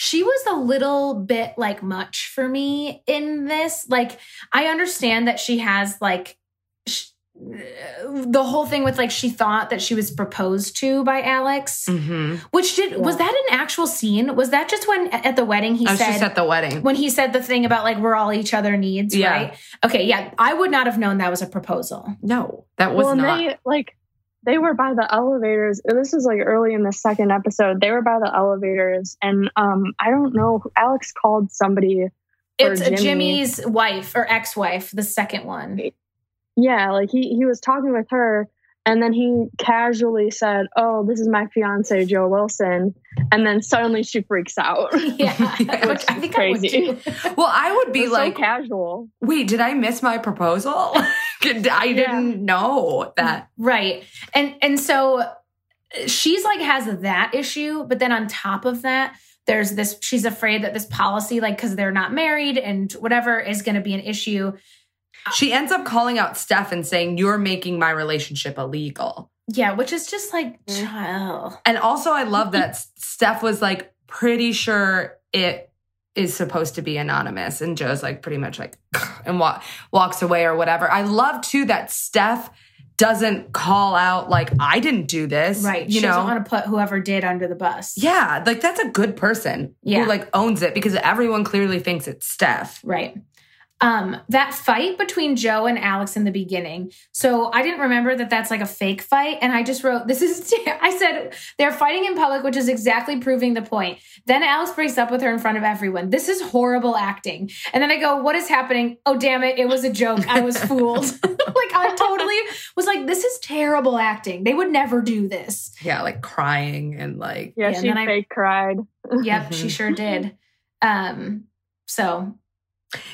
she was a little bit like much for me in this. Like, I understand that she has like sh- the whole thing with like she thought that she was proposed to by Alex, Mhm. which did was that an actual scene? Was that just when at the wedding he I was said just at the wedding. when he said the thing about like we're all each other needs, Yeah. right? Okay, yeah, I would not have known that was a proposal. No, that was well, not. they like they were by the elevators. This is like early in the second episode. They were by the elevators, and um, I don't know. Alex called somebody. It's Jimmy. Jimmy's wife or ex-wife, the second one. Yeah, like he he was talking with her, and then he casually said, "Oh, this is my fiance, Jo Wilson," and then suddenly she freaks out. <laughs> Yeah, <laughs> Yeah, which I think I would crazy. too. <laughs> well, I would be like, so casual. wait, did I miss my proposal? I didn't know that. right, and and so uh, she's like has that issue, but then on top of that, there's this. She's afraid that this policy, like because they're not married and whatever, is going to be an issue. She ends up calling out Steph and saying, You're making my relationship illegal. Yeah, which is just like, Mm. child. And also, I love that <laughs> Steph was like pretty sure it is supposed to be anonymous. And Jo's like pretty much like, <laughs> and wa- walks away or whatever. I love too that Steph doesn't call out, like, I didn't do this. Right, You she doesn't want to put whoever did under the bus. yeah. Like, that's a good person Yeah. who like owns it because everyone clearly thinks it's Steph. right. Um, that fight between Jo and Alex in the beginning. So I didn't remember that that's like a fake fight. And I just wrote, this is, <laughs> I said, they're fighting in public, which is exactly proving the point. Then Alex breaks up with her in front of everyone. This is horrible acting. And then I go, what is happening? Oh, damn it. It was a joke. I was fooled. <laughs> like I totally was like, this is terrible acting. They would never do this. Yeah, like crying and like. Yeah, Yeah, she and then I- fake cried. Yep, she <laughs> sure did. Um, so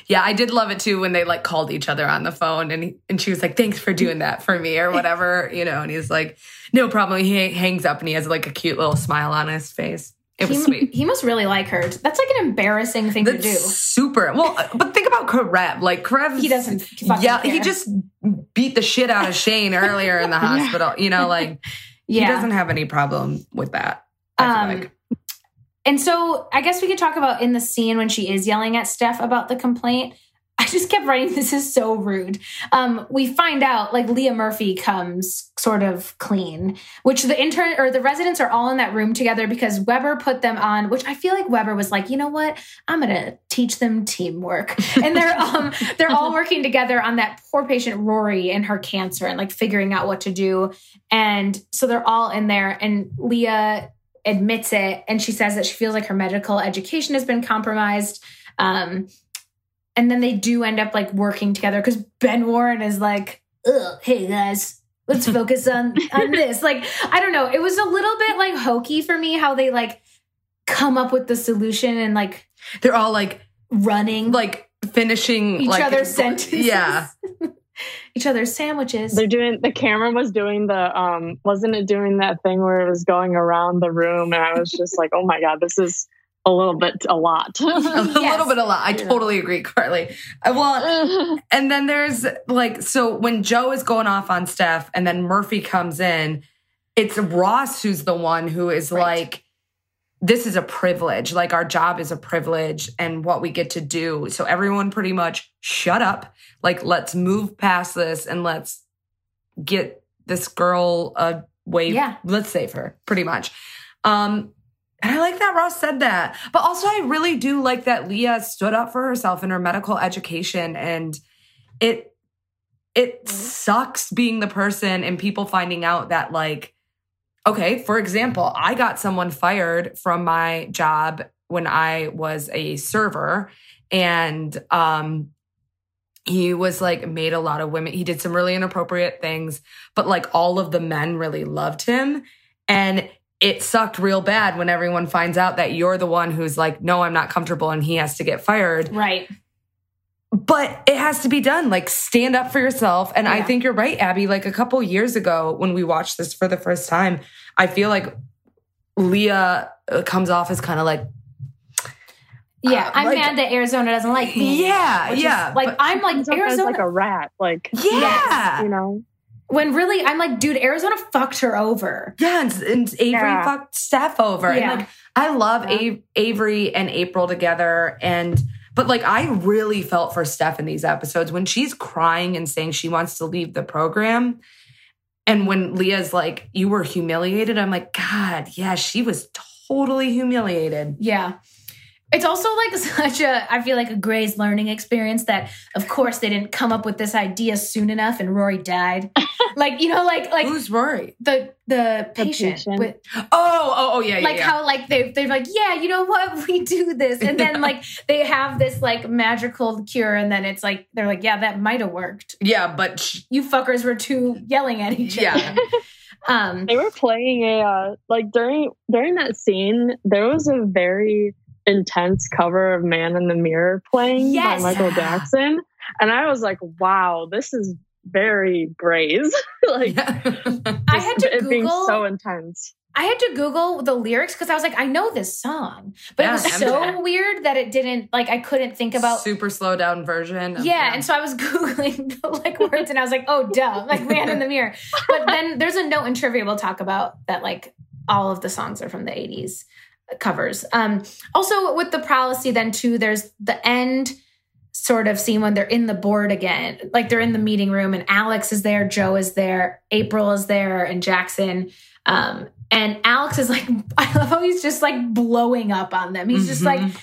Yeah, I did love it too when they like called each other on the phone and he, and she was like, "Thanks for doing that for me" or whatever, you know. And he's like, "No problem." He hangs up and he has like a cute little smile on his face. It was he, sweet. he must really like her. That's like an embarrassing thing That's to do. super. Well, uh, but think about Karev. Like Karev, He doesn't Yeah, he just beat the shit out of Shane earlier in the <laughs> hospital. You know, like <laughs> he doesn't have any problem with that. Um, like. And so I guess we could talk about in the scene when she is yelling at Steph about the complaint. <laughs> I just kept writing, this is so rude. Um, we find out like Leah Murphy comes sort of clean, which the intern or the residents are all in that room together because Webber put them on, which I feel like Webber was like, you know what? I'm gonna teach them teamwork. <laughs> And they're um they're all working together on that poor patient Rory and her cancer and like figuring out what to do. And so they're all in there and Leah admits it and she says that she feels like her medical education has been compromised um and then they do end up like working together because ben warren is like hey guys let's focus <laughs> on on this. Like i don't know it was a little bit like hokey for me how they like come up with the solution and like They're all like running like finishing each like, other's sentences. Yeah, <laughs> each other's sandwiches They're doing the camera was doing the um wasn't it doing that thing where it was going around the room and I was just like, oh my god, this is a little bit a lot. <laughs> a little bit a lot. I Yeah. totally agree, Carly. I want. <laughs> And then there's like, so when Jo is going off on Steph and then Murphy comes in, it's Ross who's the one who is Right. like, this is a privilege. Like, our job is a privilege and what we get to do. So, everyone pretty much shut up. Like, let's move past this and let's get this girl a way. Yeah. Let's save her, pretty much. Um, and I like that Ross said that. But also, I really do like that Leah stood up for herself in her medical education. And it it sucks being the person and people finding out that, like, okay, for example, I got someone fired from my job when I was a server. And um he was like made a lot of women he did some really inappropriate things but like all of the men really loved him and it sucked real bad when everyone finds out that you're the one who's like, no, I'm not comfortable and he has to get fired. right But it has to be done. Like, stand up for yourself. And I think you're right, Abbi. Like, a couple years ago, when we watched this for the first time, I feel like Leah uh, comes off as kind of like, yeah Uh, i'm like- mad that arizona doesn't like me yeah, which is, yeah. like but- i'm like Comes arizona like a rat. Like yeah. you know. when really i'm like dude arizona fucked her over Yeah, and, and Avery Yeah. fucked Steph over. Yeah. And like, I love Yeah. Av- Avery and April together. And, but like, I really felt for Steph in these episodes when she's crying and saying she wants to leave the program. And when Leah's like, you were humiliated, I'm like, God, yeah, she was totally humiliated. Yeah. It's also like <laughs> such a, I feel like a Grey's learning experience that, of course, they didn't come up with this idea soon enough and Rory died. <laughs> like, you know, like, like Who's Rory? the, the patient, patient. with, Oh, oh, oh, yeah, yeah. like yeah. how, like, they, they're like, yeah, you know what? <laughs> We do this. And then, like, they have this, like, magical cure. And then it's like, they're like, yeah, that might have worked. yeah, but sh- You fuckers were too yelling at each Yeah. other. Yeah. um, They were playing a uh, like during during that scene, there was a very intense cover of Man in the Mirror playing Yes. by Michael Jackson. And I was like, wow, this is very Grey's. <laughs> like <laughs> I had to it being Google- so intense. I had to Google the lyrics because I was like, I know this song, but Yeah, it was MJ. so weird that it didn't like I couldn't think about. super slow down version. of- yeah, and so I was <laughs> googling the like words, and I was like, "Oh, duh!" Like "Man in the Mirror." But then there's a note in trivia we'll talk about that like all of the songs are from the '80s covers. Um, also with the Prolacy, then too, there's the end sort of scene when they're in the board again, like they're in the meeting room, and Alex is there, Jo is there, April is there, and Jackson. Um, and Alex is like, <laughs> I love how he's just like blowing up on them. He's just like, Mhm.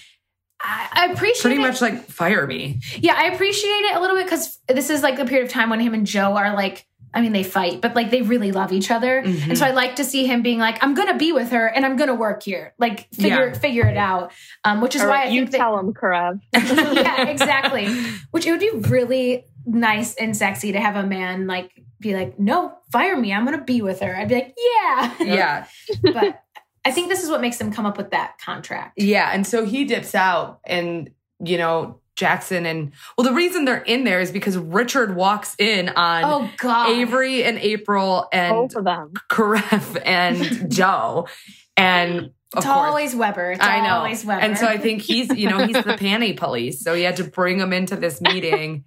I, I appreciate Pretty it. much like fire me. Yeah, I appreciate it a little bit because this is like the period of time when him and Jo are like, I mean, they fight, but like they really love each other. Mhm. And so I like to see him being like, I'm gonna be with her and I'm gonna work here. Like figure Yeah. figure it out. Um, which is Or why I you think that tell him, Karev. <laughs> yeah, exactly. Which it would be really nice and sexy to have a man like be like, no, fire me. I'm gonna be with her. I'd be like, yeah. Yeah. <laughs> But I think this is what makes them come up with that contract. Yeah. And so he dips out and, you know, Jackson and well, the reason they're in there is because Richard walks in on Oh God. Avery and April and Both of them. <laughs> Karev and <laughs> Jo. And of always Webber. It's I know. always Webber. And so I think he's, you know, he's the panty police. So he had to bring him into this meeting.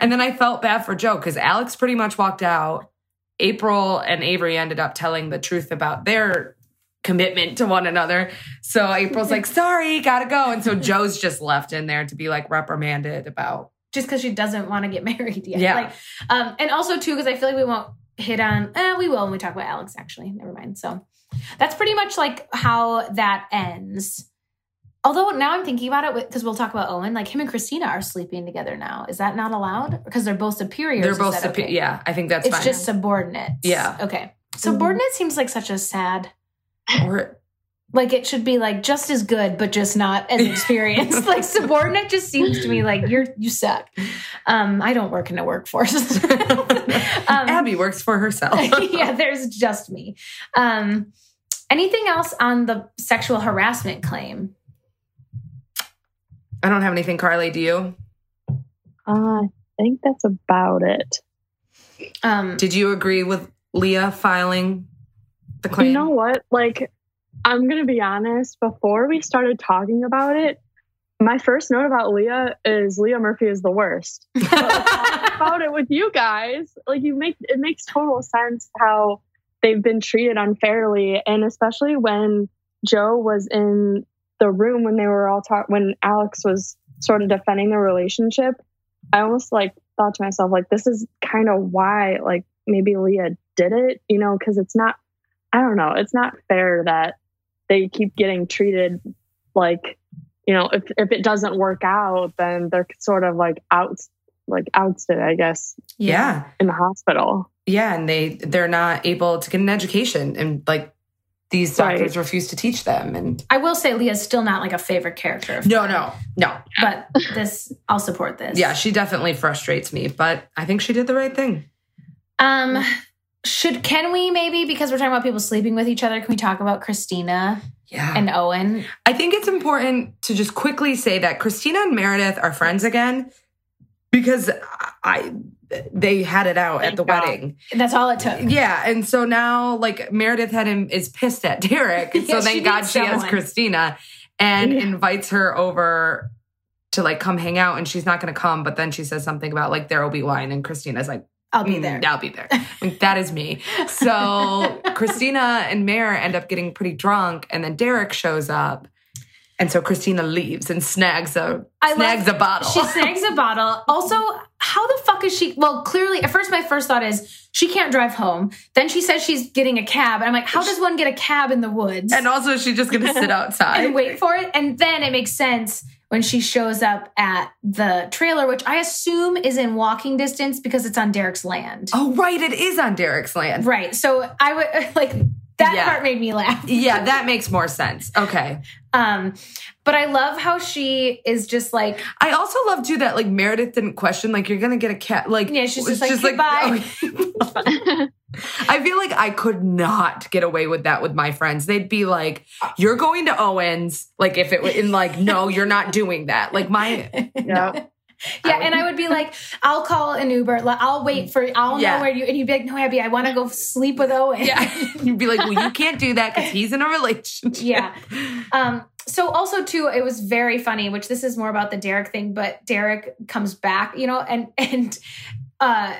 and then I felt bad for Jo because Alex pretty much walked out. April and Avery ended up telling the truth about their commitment to one another. So April's like, <laughs> sorry, gotta go. And so Joe's just left in there to be like reprimanded about. just because she doesn't want to get <laughs> married yet. Yeah. Like, um, and also too, because I feel like we won't hit on. Eh, we will when we talk about Alex. Actually, never mind. So that's pretty much like how that ends. Although now I'm thinking about it because we'll talk about Owen. Like him and Cristina are sleeping together now. Is that not allowed? Because they're both superiors. They're both, okay? yeah, I think that's It's fine. just subordinates. Yeah. Okay. Subordinate seems like such a sad. Or- Like it should be like just as good, but just not as experienced. <laughs> like subordinate just seems to me like you're you suck. Um, I don't work in a workforce. <laughs> um, Abbi works for herself. <laughs> yeah, there's just me. Um, anything else on the sexual harassment claim? I don't have anything, Carly. Do you? Uh, I think that's about it. Um, Did you agree with Leah filing the claim? You know what? Like, I'm gonna be honest. Before we started talking about it, my first note about Leah is Leah Murphy is the worst. <laughs> about it with you guys, like you make it makes total sense how they've been treated unfairly, and especially when Jo was in the room when they were all talk when Alex was sort of defending the relationship. I almost like thought to myself like this is kind of why like maybe Leah did it, you know, because it's not. I don't know. It's not fair that they keep getting treated like you know if if it doesn't work out then they're sort of like out like ousted i guess yeah. in the hospital Yeah, and they they're not able to get an education, and like these doctors Right. refuse to teach them. And I will say Leah's still not like a favorite character. no, no, no. But this, I'll support this. Yeah, she definitely frustrates me, but I think she did the right thing. Um, should can we maybe because we're talking about people sleeping with each other? Can we talk about Cristina Yeah, and Owen? I think it's important to just quickly say that Cristina and Meredith are friends again because I they had it out at the God. wedding. That's all it took. Yeah, and so now like Meredith had him is pissed at Derek. <laughs> Yeah, so she thank God needs she has. Cristina and Yeah. invites her over to like come hang out and she's not going to come but then she says something about like there will be wine and Cristina's like I'll be "Mm, there. I'll be there. Like, that is me. So <laughs> Cristina and Mer end up getting pretty drunk and then Derek shows up. And so Cristina leaves and snags a I snags love- a bottle. She snags a <laughs> bottle. Also, how the fuck is she? Well, clearly, at first, my first thought is she can't drive home. Then she says she's getting a cab. And I'm like, how does one get a cab in the woods and also she's just going to sit <laughs> outside. and wait for it? And then it makes sense when she shows up at the trailer, which I assume is in walking distance because it's on Derek's land. Oh right, it is on Derek's land. Right. So I would <laughs> like that Yeah. part made me laugh. Yeah, that makes more sense. Okay. Um, but I love how she is just like, I also love too that like Meredith didn't question like you're gonna get a cat. Like Yeah, she's just it's like, "Goodbye." okay. I feel like I could not get away with that with my friends. They'd be like, "You're going to Owens." Like if it was in like, no, you're not doing that. Like my <laughs> yeah yeah, and I would be like, I'll call an Uber. I'll wait for, I'll Yeah. know where you, and you'd be like, no, Abbi, I want to go sleep with Owen. yeah, <laughs> you'd be like, well, you can't do that because he's in a relationship. yeah. Um, so also too, it was very funny, which this is more about the Derek thing, but Derek comes back, you know, and, and, uh,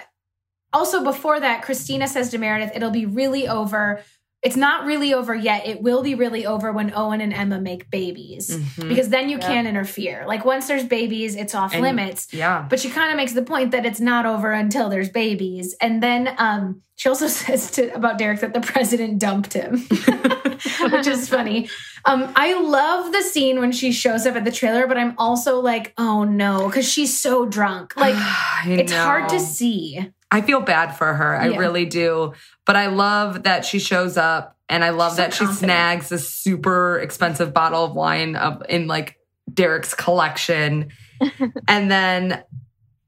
also before that, Cristina says to Meredith, it'll be really over. It's not really over yet. It will be really over when Owen and Emma make babies Mhm. because then you Yeah. can't interfere. Like once there's babies, it's off And- limits. Yeah. But she kind of makes the point that it's not over until there's babies. And then um, she also <laughs> says to about Derek that the president dumped him. <laughs> which is funny. Um, I love the scene when she shows up at the trailer, but I'm also like, oh no, because she's so drunk. Like, <sighs> it's hard to see. I feel bad for her. I Yeah. really do. But I love that she shows up and I love She's so that she snags this super expensive bottle of wine of, in like Derek's collection. <laughs> and then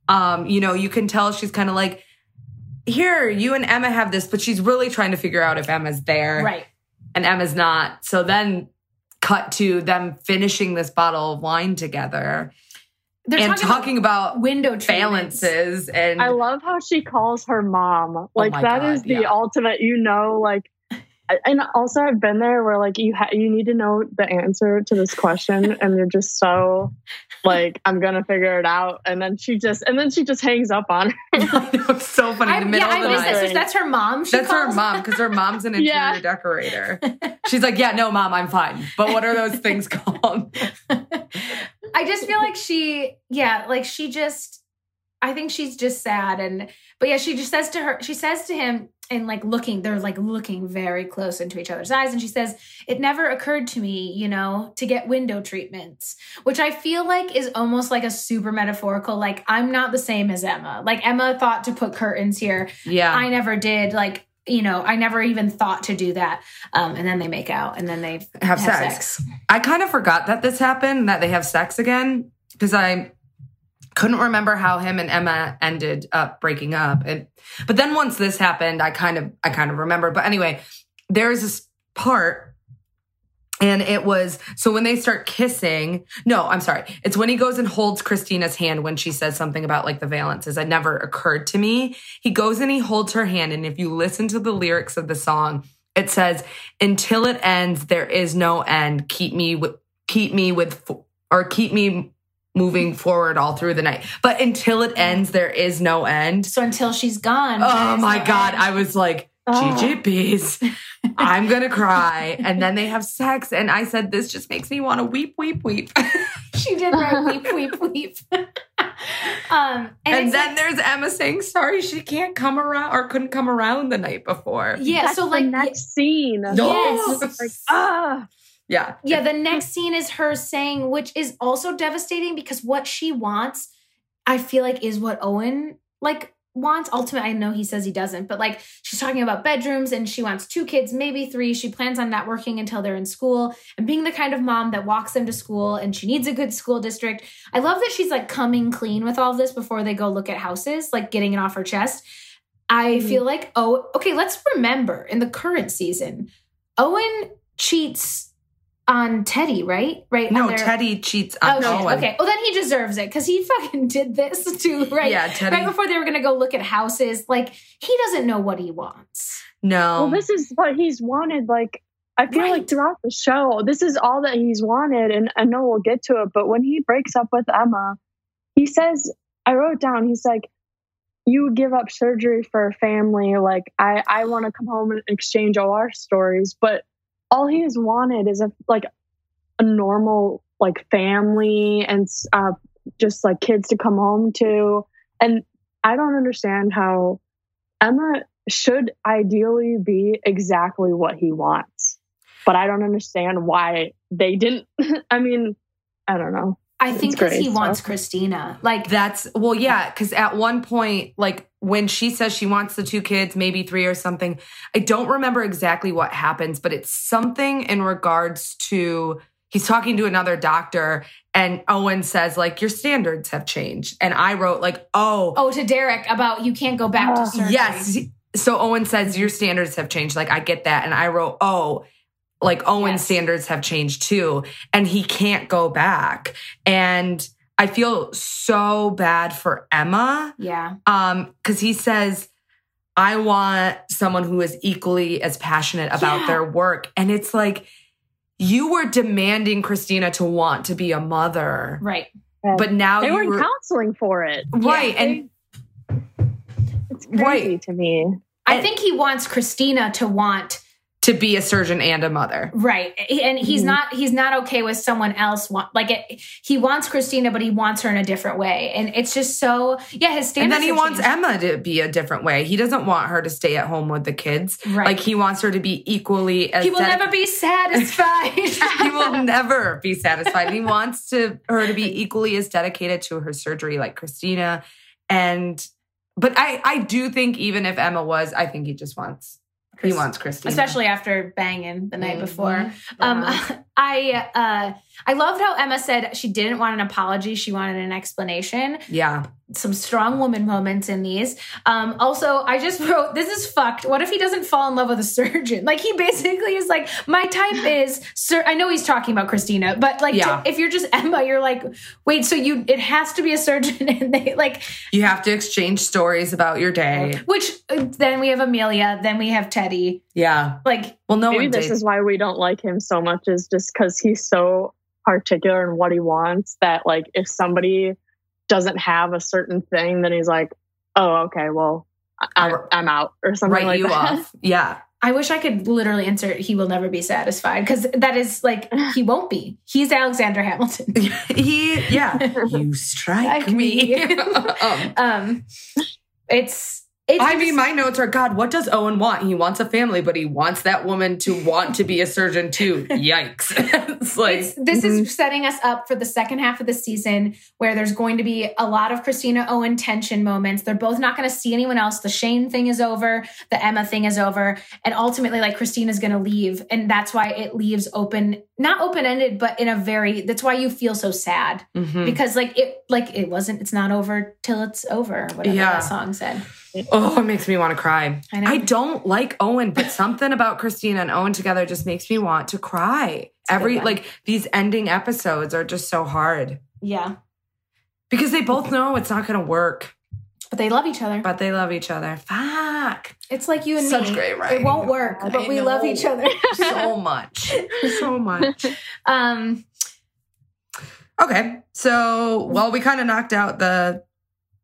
um, you know, you can tell she's kind of like, here, you and Emma have this, but she's really trying to figure out if Emma's there Right. and Emma's not. So then cut to them finishing this bottle of wine together They're and talking, talking, about, about, window treatments. balances and I love how she calls her mom. Oh like my that God, is the yeah. ultimate. You know, like, <laughs> and also I've been there where like you ha- you need to know the answer to this question, and you're just so like I'm gonna figure it out, and then she just and then she just hangs up on <laughs> her. It's so funny. I, in the middle yeah, of I the missed night. that. So that's her mom. She That's her mom because her mom's an <laughs> interior Yeah. decorator. She's like, yeah, no, mom, I'm fine. But what are those things called? I just feel like she, yeah, like she just, I think she's just sad. And, but yeah, she just says to her, she says to him, and like looking, they're like looking very close into each other's eyes. And she says, It never occurred to me, you know, to get window treatments, which I feel like is almost like a super metaphorical, like, I'm not the same as Emma. Like, Emma thought to put curtains here. Yeah. I never did. Like, you know, I never even thought to do that. Um, and then they make out and then they have, sex. I kind of forgot that this happened, that they have sex again, because I couldn't remember how him and Emma ended up breaking up. And but then once this happened, I kind of I kind of remembered. But anyway, there's this part and it was so when they start kissing, no, I'm sorry. It's when he goes and holds Cristina's hand when she says something about like the valances. It never occurred to me. He goes and he holds her hand and if you listen to the lyrics of the song, it says until it ends there is no end. Keep me with keep me with or keep me moving forward all through the night. But until it ends there is no end. So until she's gone. Oh my no god, end. I was like Oh. GGBs. <laughs> I'm gonna cry. And then they have sex. And I said, this just makes me want to weep, weep, weep. <laughs> she did right. Weep, <laughs> weep, weep. um, and, And, then like- there's Emma saying, sorry, she can't come around or couldn't come around the night before. yeah, That's so the like next scene. Yes. Like ah. Yeah. yeah, the next scene is her saying, which is also devastating because what she wants, I feel like, is what Owen like wants. Ultimately, I know he says he doesn't, but like she's talking about bedrooms and she wants two kids, maybe three. She plans on not working until they're in school and being the kind of mom that walks them to school and she needs a good school district. I love that she's like coming clean with all of this before they go look at houses, like getting it off her chest. I Mhm. feel like, oh, okay, let's remember in the current season, Owen cheats on Teddy, right? Right. No, their- Teddy cheats Oh, on shit. Owen. okay. Well, then he deserves it because he fucking did this <laughs> too, right? Yeah, Teddy. Right before they were gonna go look at houses, like he doesn't know what he wants. No. Well, this is what he's wanted. Like, I feel Right. like throughout the show, this is all that he's wanted. And I know we'll get to it, but when he breaks up with Emma, he says, I wrote down, he's like, you give up surgery for a family. Like, I, I want to come home and exchange OR stories. But all he has wanted is a, like, a normal, like, family and uh, just like kids to come home to. And I don't understand how Emma should ideally be exactly what he wants. But I don't understand why they didn't. <laughs> I mean, I don't know. I think because he wants. Cristina. Like That's well, yeah, because at one point, like when she says she wants the two kids, maybe three or something, I don't remember exactly what happens, but it's something in regards to he's talking to another doctor, and Owen says, like, your standards have changed. And I wrote, like, oh, oh to Derek about you can't go back to Oh, surgery. yes. So Owen says, your standards have changed. Like, I get that. And I wrote, oh, like Owen's Yes. standards have changed too. And he can't go back. And I feel so bad for Emma Yeah. um because he says i want someone who is equally as passionate about Yeah. their work and it's like you were demanding cristina to want to be a mother Right. but now They you were in were counseling for it. right Yeah, and It's crazy Right. to me. I think he wants Cristina to want to be a surgeon and a mother. Right. And he's Mhm. not he's not okay with someone else want like it, he wants Cristina but he wants her in a different way. And it's just so yeah, his And then he wants changed. Emma to be a different way. He doesn't want her to stay at home with the kids. Right. Like he wants her to be equally as he will never be satisfied. <laughs> he will <laughs> never be satisfied. He wants to her to be equally as dedicated to her surgery like Cristina. And but I I do think even if Emma was, I think he just wants he wants Cristina. Especially after banging the night Mhm. before. Um, <laughs> I uh, I loved how Emma said she didn't want an apology; she wanted an explanation. yeah. Some strong woman moments in these. Um, also, I just wrote, "This is fucked." What if he doesn't fall in love with a surgeon? <laughs> Like he basically is like, "My type <laughs> is sir." I know he's talking about Cristina, but like, Yeah. to- if you're just Emma, you're like, "Wait, so you? It has to be a surgeon?" <laughs> And they like, You have to exchange stories about your day. which uh, then we have Amelia, then we have Teddy. Yeah. Like, Well, no Maybe one this dates. is why we don't like him so much, is just because he's so particular in what he wants that, like, if somebody doesn't have a certain thing, then he's like, oh, okay, well, I- I'm, I'm out or something write like you that. off. <laughs> Yeah. I wish I could literally insert he will never be satisfied because that is like he won't be. He's Alexander Hamilton. <laughs> he yeah. <laughs> you strike Like me. me. um, Um it's it's I mean, my notes are God, what does Owen want? He wants a family, but he wants that woman to want to be a surgeon too. <laughs> Yikes. <laughs> it's like, it's, this is setting us up for the second half of the season where there's going to be a lot of Cristina Owen tension moments. They're both not going to see anyone else. The Shane thing is over, the Emma thing is over, and ultimately, like Cristina's going to leave, and that's why it leaves open, not open ended, but in a very. That's why you feel so sad mhm. because like it, like it wasn't. It's not over till it's over. Whatever Yeah. that song said. Oh, it makes me want to cry. I know. I don't like Owen, but something about Cristina and Owen together just makes me want to cry. good Every like these ending episodes are just so hard Yeah, because they both know it's not going to work, but they love each other. but they love each other. Fuck. It's like you and Such me. great writing. It won't work, I but we love each other. so much. So <laughs> much. um, Okay. So, well, we kind of knocked out the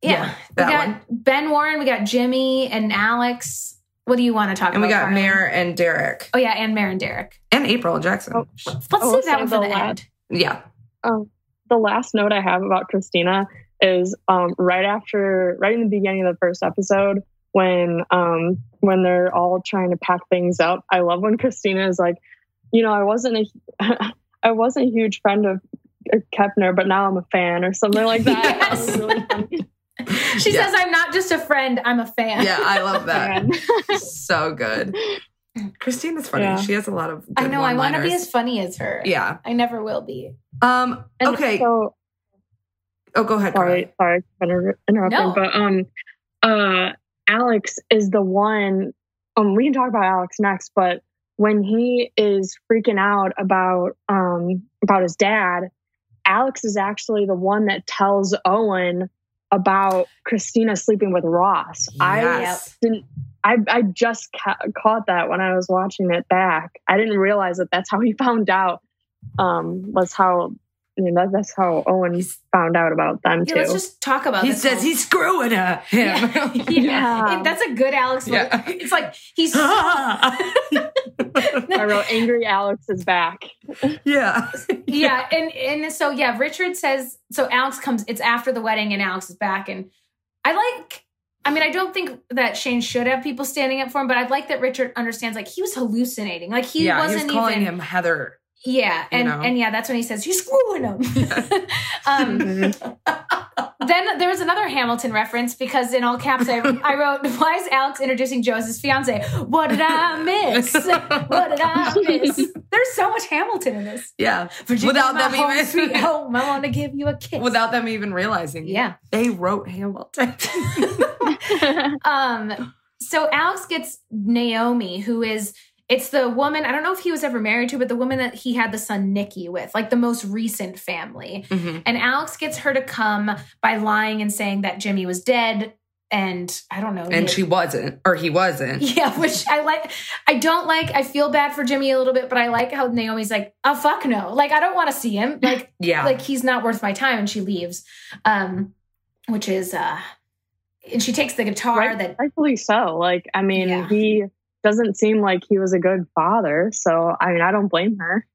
yeah, Yeah, we got one. Ben Warren, we got Jimmy and Alex. What do you want to talk and about? And we got Carly? Mer and Derek Oh yeah, and Mer and Derek. and April and Jackson. Oh. Let's Oh, save that so one for the the last- end. Yeah. Um, the last note I have about Cristina is um, right after, right in the beginning of the first episode, when um, when they're all trying to pack things up. I love when Cristina is like, you know, I wasn't a, <laughs> I wasn't a huge friend of Kepner, but now I'm a fan or something like that. <laughs> That was really funny. <laughs> She Yeah. says, "I'm not just a friend; I'm a fan." Yeah, I love that. <laughs> <laughs> So good. Christine is funny. Yeah. She has a lot of good I know. I want to be as funny as her. Yeah. I never will be. Um And okay. So oh, go ahead. sorry, sorry, inter- interrupting, No. but um, uh, Alex is the one. Um, we can talk about Alex next, but when he is freaking out about um about his dad, Alex is actually the one that tells Owen about Cristina sleeping with Ross. I didn't. I I just ca- caught that when I was watching it back. I didn't realize that that's how he <laughs> found out. Um, was how you know that, that's how Owen He's- found out about them Yeah, too. let's just talk about. He this says whole- he's screwing her. <laughs> Him. <laughs> Yeah, yeah. Yeah. It- that's a good Alex. Yeah. Yeah. It's like he's. <laughs> I wrote angry Alex is back. yeah. <laughs> yeah and and so yeah richard says so alex comes it's after the wedding and alex is back and i like i mean i don't think that shane should have people standing up for him but i'd like that richard understands like he was hallucinating like he yeah, wasn't was calling even him Heather. Yeah and know. and yeah that's when he says you're screwing him <laughs> um Mhm. then there was another Hamilton reference because in all caps I, I wrote, <laughs> "Why is Alex introducing Jo as his fiance? What did I miss? What did I miss?" There's so much Hamilton in this. Yeah. Virginia, Without them even- sweet <laughs> home. I want to give you a kiss. Without them even realizing. yeah. They wrote Hamilton. Um. So Alex gets Naomi, who is it's the woman I don't know if he was ever married to, but the woman that he had the son Nikki with, like the most recent family. Mhm. And Alex gets her to come by lying and saying that Jimmy was dead. And I don't know. And he- she wasn't, or he wasn't. <laughs> Yeah, which I like. I don't like. I feel bad for Jimmy a little bit, but I like how Naomi's like, "Oh fuck no!" Like I don't want to see him. <laughs> Like Yeah. like he's not worth my time, and she leaves. Um, which is uh, and she takes the guitar Right- that rightfully so. Like, I mean, Yeah. he doesn't seem like he was a good father. So I mean, I don't blame her.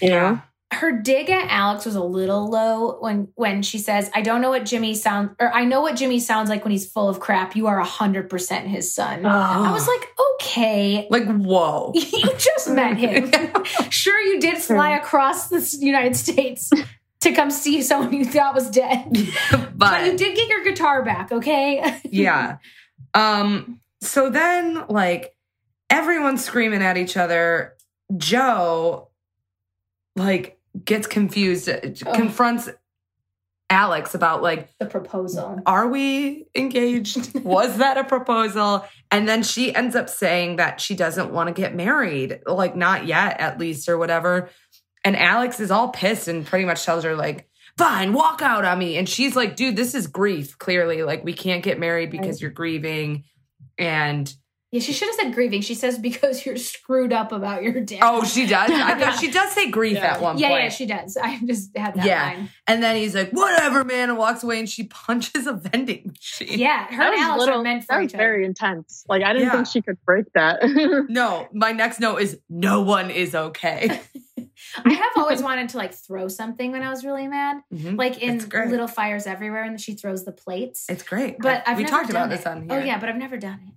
You know? her dig at Alex was a little low when when she says, "I don't know what Jimmy sounds or I know what Jimmy sounds like when he's full of crap. You are hundred percent his son." I was like, "Okay, like, whoa. <laughs> you just met <laughs> him. sure, you did fly across the United States to come see someone you thought was dead, <laughs> but, but you did get your guitar back. Okay, yeah. Um, so then like everyone's screaming at each other. Jo like gets confused, uh, confronts Alex about like, the proposal. are we engaged? <laughs> Was that a proposal? And then she ends up saying that she doesn't want to get married, like not yet, at least, or whatever. And Alex is all pissed and pretty much tells her, like, fine, walk out on me. And she's like, dude, this is grief, clearly. Like, we can't get married because you're grieving. And Yeah, she should have said grieving. She says because you're screwed up about your dad. oh, she does. I Yeah. thought she does say grief Yeah. at one yeah, point. yeah, yeah, she does. I just had that Yeah. line. And then he's like, whatever, man, and walks away and she <laughs> punches a vending machine. Yeah, her That and was little- are meant for that each was other. very intense. Like I didn't Yeah. think she could break that. <laughs> No, my next note is no one is okay. <laughs> I have always wanted to like throw something when I was really mad, Mhm. like in Little Fires Everywhere, and she throws the plates. It's great. but I've we never talked about done this on here. Oh yeah, but I've never done it.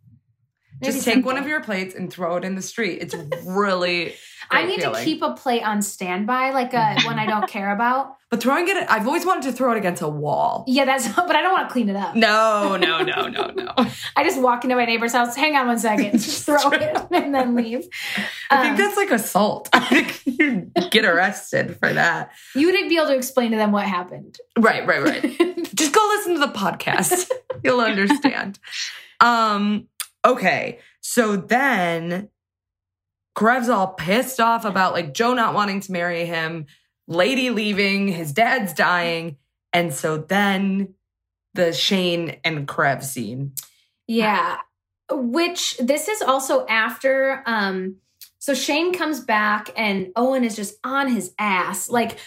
Maybe Just take one of your plates and throw it in the street. It's really <laughs> I need feeling. to keep a plate on standby, like a one I don't care about. <laughs> But throwing it I've always wanted to throw it against a wall. Yeah, that's. <laughs> But I don't want to clean it up. No, no, no, no, no. I just walk into my neighbor's house. Hang on one second, just throw it and then leave. I think Um, that's like assault. I think you get arrested for that. you would be able to explain to them what happened. Right, right, right. Just go listen to the podcast. You'll understand. Um, okay. So then Karev's all pissed off about like Jo not wanting to marry him, Lady leaving, his dad's dying. And so then the Shane and Karev scene. Yeah. Which this is also after um so Shane comes back and Owen is just on his ass. Like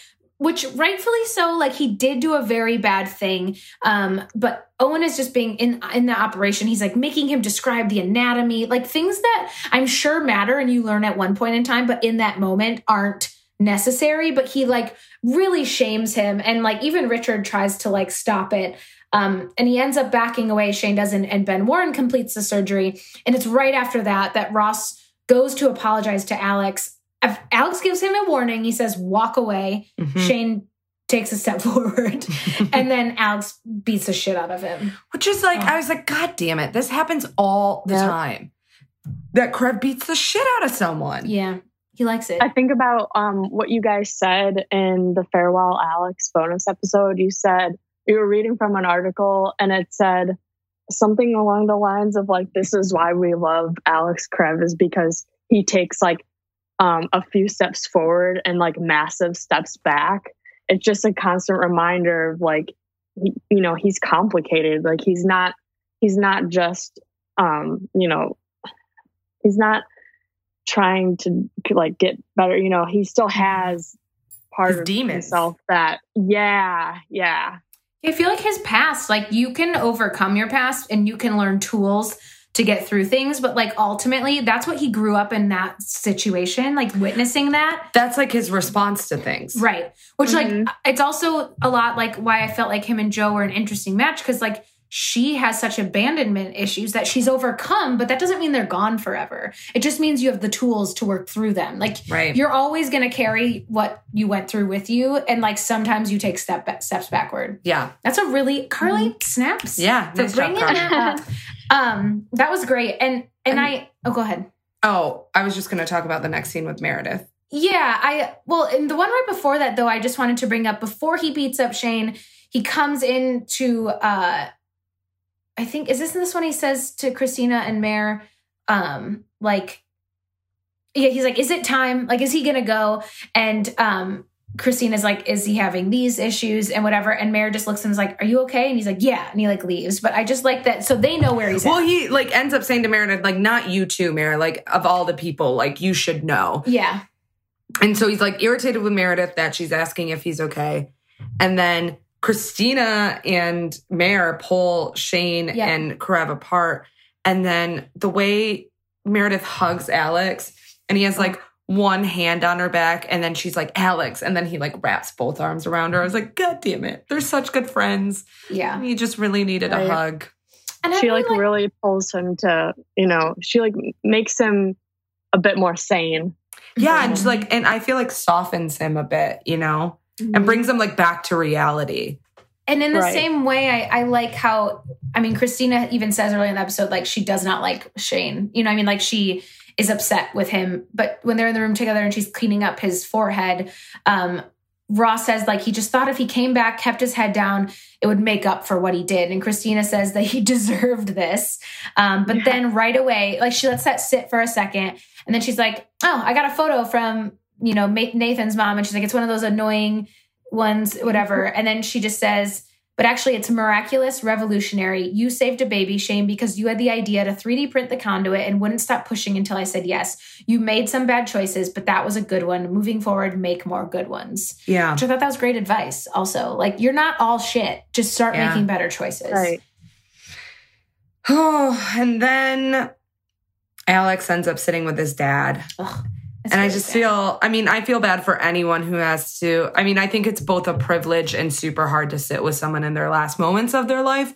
which rightfully so like he did do a very bad thing um but Owen is just being in in the operation he's like making him describe the anatomy like things that I'm sure matter and you learn at one point in time but in that moment aren't necessary but he like really shames him and like even Richard tries to like stop it um, and he ends up backing away. Shane does, and, and Ben Warren completes the surgery. And it's right after that that Ross goes to apologize to Alex. If Alex gives him a warning. He says, "Walk away." Mhm. Shane takes a step <laughs> forward, <laughs> and then Alex beats the shit out of him. Which is like, Oh. I was like, God damn it. This happens all the Yeah. time. That Karev beats the shit out of someone. Yeah, he likes it. I think about um, what you guys said in the Farewell Alex bonus episode. You said you were reading from an article and it said something along the lines of like, this is why we love Alex Karev is because he takes like um, a few steps forward and like massive steps back. It's just a constant reminder of like, he- you know, he's complicated. Like he's not, he's not just, um, you know, he's not trying to like get better. You know, he still has part His of demons. himself that, yeah, yeah, I feel like his past, like you can overcome your past and you can learn tools to get through things, but like ultimately, that's what he grew up in that situation, like witnessing that. That's like his response to things. Right. Which Mhm. like it's also a lot like why I felt like him and Jo were an interesting match because like she has such abandonment issues that she's overcome, but that doesn't mean they're gone forever. It just means you have the tools to work through them. Like Right. you're always going to carry what you went through with you and like sometimes you take step ba- steps backward. yeah. That's a really Carly snaps. Yeah. For Nice job, bringing Carly. that up. <laughs> Um that was great. And and And- I oh go ahead. Oh, I was just going to talk about the next scene with Meredith. Yeah, I well, in the one right before that though, I just wanted to bring up before he beats up Shane, he comes into uh I think is this this one he says to Cristina and Mer, um, like yeah, he's like, is it time? Like, is he gonna go? And um Cristina's like, is he having these issues and whatever? And Mer just looks and is like, Are you okay? And he's like, Yeah, and he like leaves. But I just like that so they know where he's Well, at. he like ends up saying to Meredith, like, not you too, Mer. like of all the people, like you should know. Yeah. And so he's like irritated with Meredith that she's asking if he's okay. And then Cristina and Mer pull Shane Yeah. and Karev apart. And then the way Meredith hugs Alex and he has like one hand on her back and then she's like Alex and then he like wraps both arms around her. I was like, God damn it. They're such good friends. Yeah. He just really needed Right. a hug. And I she really like really pulls him to, you know, she like makes him a bit more sane. Yeah, and just like and I feel like softens him a bit, you know, Mm-hmm. and brings him like back to reality. And in the Right. same way, I, I like how, I mean, Cristina even says earlier in the episode, like, she does not like Shane. You know, what I mean, like, she is upset with him. But when they're in the room together and she's cleaning up his forehead, um, Ross says, like, he just thought if he came back, kept his head down, it would make up for what he did. And Cristina says that he <laughs> deserved this. Um, but Yeah. then right away, like, she lets that sit for a second. And then she's like, oh, I got a photo from, you know, Nathan's mom. And she's like, it's one of those annoying ones, whatever. <laughs> And then she just says, but actually, it's miraculous, revolutionary. You saved a baby, Shane, because you had the idea to 3D print the conduit and wouldn't stop pushing until I said yes. You made some bad choices, but that was a good one. Moving forward, make more good ones. Yeah. Which I thought that was great advice, also. Like, you're not all shit. Just start Yeah. making better choices. Right. Oh, <sighs> and then Alex ends up sitting with his dad. Ugh, it's and I just sad. feel, I mean, I feel bad for anyone who has to. I mean, I think it's both a privilege and super hard to sit with someone in their last moments of their life.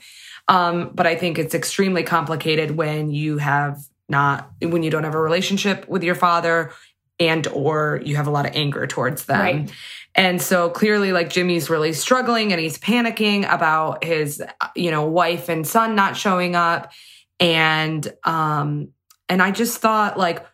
Um, but I think it's extremely complicated when you have not, when you don't have a relationship with your father and or you have a lot of anger towards them. Right. And so clearly, like Jimmy's really struggling and he's panicking about his, you know, wife and son not showing up. And, um, and I just thought, like,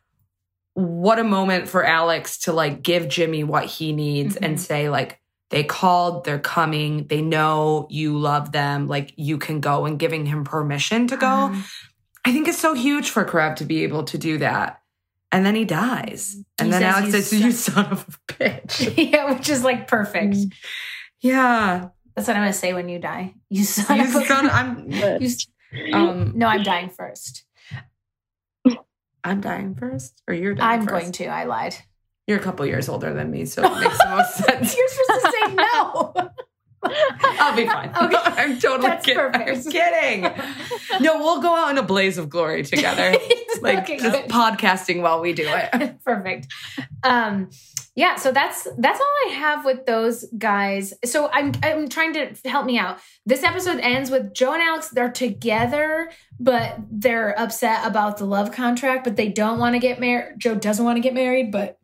what a moment for Alex to like give Jimmy what he needs and Mhm. say, like, they called, they're coming, they know you love them, like, you can go and giving him permission to go. Um, I think it's so huge for Karev to be able to do that. And then he dies. And He then Alex "You says, You son of a bitch. <laughs> yeah, which is like perfect. Mm. Yeah. That's what I'm going to say when you die. You son You of a son, <laughs> I'm You <laughs> um no, I'm dying first. I'm dying first. Or you're dying I'm first. going to. I lied. You're a couple years older than me, so it makes the most <laughs> sense. You're supposed to say no. <laughs> I'll be fine. Okay. <laughs> I'm totally That's kidding. perfect. I'm kidding. No, we'll go out in a blaze of glory together. like Okay, just podcasting while we do it. Perfect. Um, yeah, so that's that's all I have with those guys. So I'm I'm trying to help me out. This episode ends with Jo and Alex. They're together, but they're upset about the love contract. But they don't want to get married. Jo doesn't want to get married, but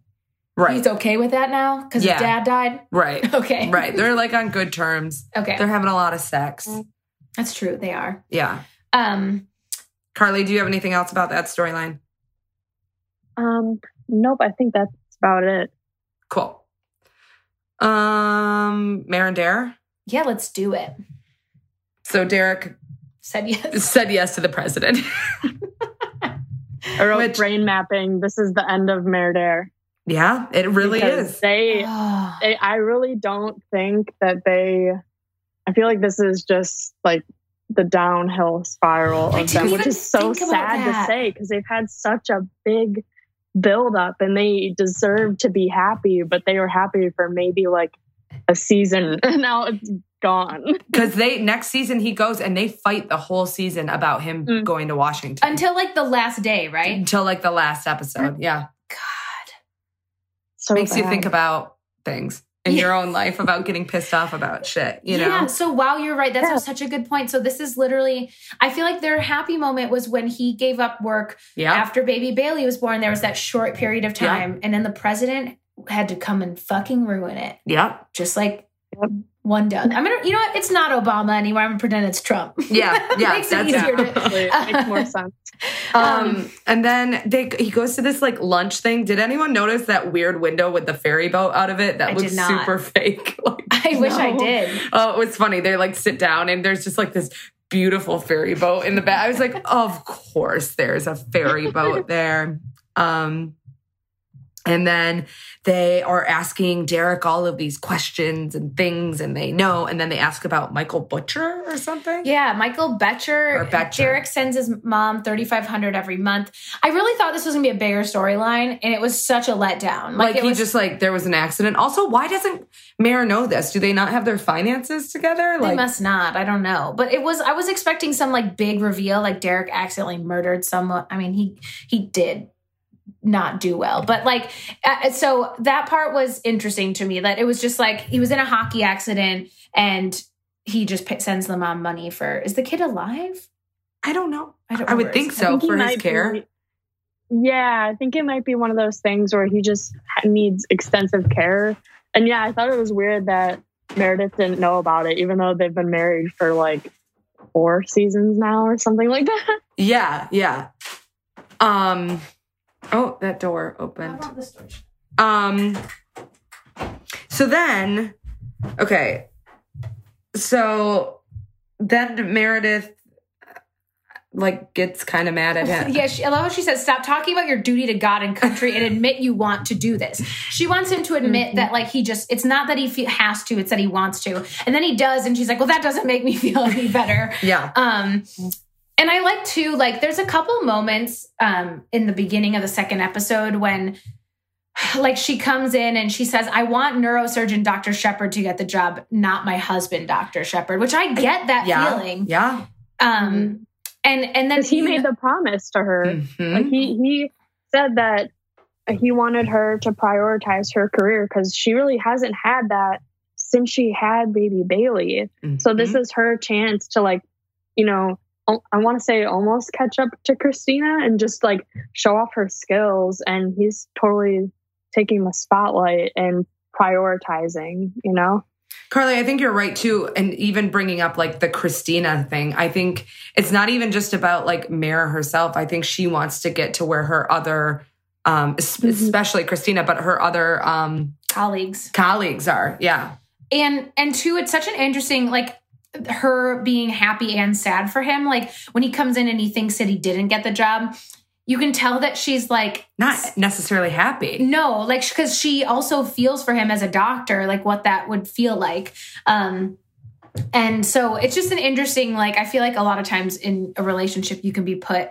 Right. he's okay with that now because Yeah. his dad died. Right. <laughs> Okay, Right. They're like on good terms. Okay, They're having a lot of sex. that's true. They are. Yeah. Um, Carly, do you have anything else about that storyline? um, nope. I think that's about it. Cool. Um, Mer and Der. yeah, let's do it. So Derek Said yes. <laughs> said yes to the president. I wrote Which- brain mapping. This is the end of MerDer. yeah, it really Because is. They, <sighs> they, I really don't think that they. I feel like this is just like the downhill spiral of them, which is so sad to say because they've had such a big build up and they deserve to be happy, but they were happy for maybe like a season <laughs> and now it's gone. Because they next season he goes and they fight the whole season about him Mm. going to Washington Until like the last day, right? until like the last episode. Yeah, God. So makes you think about things in Yeah. your own life about getting pissed off about shit. You know, Yeah. So wow, you're right. That's Yeah. such a good point. So this is literally, I feel like their happy moment was when he gave up work yeah, after baby Bailey was born. There was that short period of Yeah. time, and then the president had to come and fucking ruin it, yeah, just like Yep. One done. I'm gonna, you know what? It's not Obama anymore. I'm gonna pretend it's Trump. yeah, <laughs> yeah. Makes it that's easier to- Actually, <laughs> makes more sense. Um, Um, and then they he goes to this like lunch thing. Did anyone notice that weird window with the ferry boat out of it? That I looks super <laughs> fake. Like, I wish I did. oh, it was funny. They like sit down and there's just like this beautiful ferry boat in the back. I was like, of course, there's a ferry boat there. Um, And then they are asking Derek all of these questions and things, and they know. And then they ask about Michael Butcher or something. Yeah, Michael Betcher. Or Betcher. Derek sends his mom thirty five hundred every month. I really thought this was gonna be a bigger storyline, and it was such a letdown. Like, it he was, just like there was an accident. Also, why doesn't Mer know this? Do they not have their finances together? They must not. I don't know. But it was. I was expecting some like big reveal, like Derek accidentally murdered someone. I mean, he he did not do well, but like, uh, so that part was interesting to me. That it was just like he was in a hockey accident and he just p- sends the mom money for. Is the kid alive? I don't know. I don't. I would remember. think I so think for his care. be- yeah, I think it might be one of those things where he just needs extensive care. And yeah, I thought it was weird that Meredith didn't know about it, even though they've been married for like four seasons now or something like that. Yeah, yeah. Um. Oh, that door opened. about this door? Um. So then, okay. So then Meredith like gets kind of mad at him. Yeah, she, I love how she says, "Stop talking about your duty to God and country and admit you want to do this." She wants him to admit Mhm. that, like, he just—it's not that he fe- has to; it's that he wants to. And then he does, and she's like, "Well, that doesn't make me feel any better." Yeah. Um, and I like to like. There's a couple moments um in the beginning of the second episode when. Like she comes in and she says, "I want neurosurgeon Dr. Shepherd to get the job, not my husband, Dr. Shepherd." Which I get that Yeah. feeling. Yeah. Um, and and then Because he made the promise to her. Mhm. Like he he said that he wanted her to prioritize her career because she really hasn't had that since she had baby Bailey. So this Mhm. is her chance to like, you know, al- I want to say almost catch up to Cristina and just like show off her skills. And he's totally taking the spotlight and prioritizing. You know, Carly, I think you're right too. And even bringing up like the Cristina thing, I think it's not even just about like Mara herself. I think she wants to get to where her other, um, es- Mhm. especially Cristina, but her other um, colleagues. colleagues are. Yeah. and and two it's such an interesting like her being happy and sad for him like when he comes in and he thinks that he didn't get the job you can tell that she's like Not necessarily happy. no like because she also feels for him as a doctor like what that would feel like um and so it's just an interesting like i feel like a lot of times in a relationship you can be put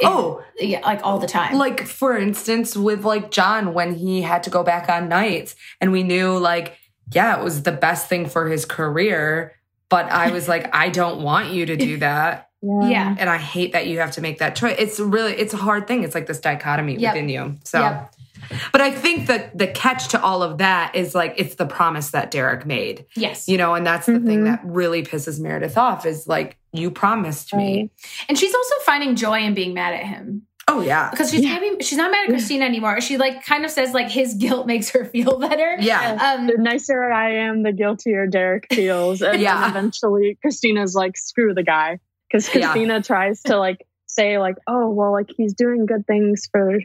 in, Oh, yeah like all the time like for instance, with like John when he had to go back on nights and we knew like, yeah, it was the best thing for his career. But I was like, I don't want you to do <laughs> that. yeah and I hate that you have to make that choice. It's really it's a hard thing. It's like this dichotomy Yep. within you. So Yep. but I think that the catch to all of that is like it's the promise that Derek made. yes You know, and that's the thing Mhm. that really pisses Meredith off is like you promised me. And she's also finding joy in being mad at him Oh yeah. because she's Yeah. happy, she's not mad at Cristina anymore. She like kind of says like his guilt makes her <laughs> feel better. Yeah. Um, The nicer I am, the guiltier Derek feels. And Yeah. then eventually Cristina's like, screw the guy. Because Yeah. Cristina tries to like say, like, oh, well, like he's doing good things for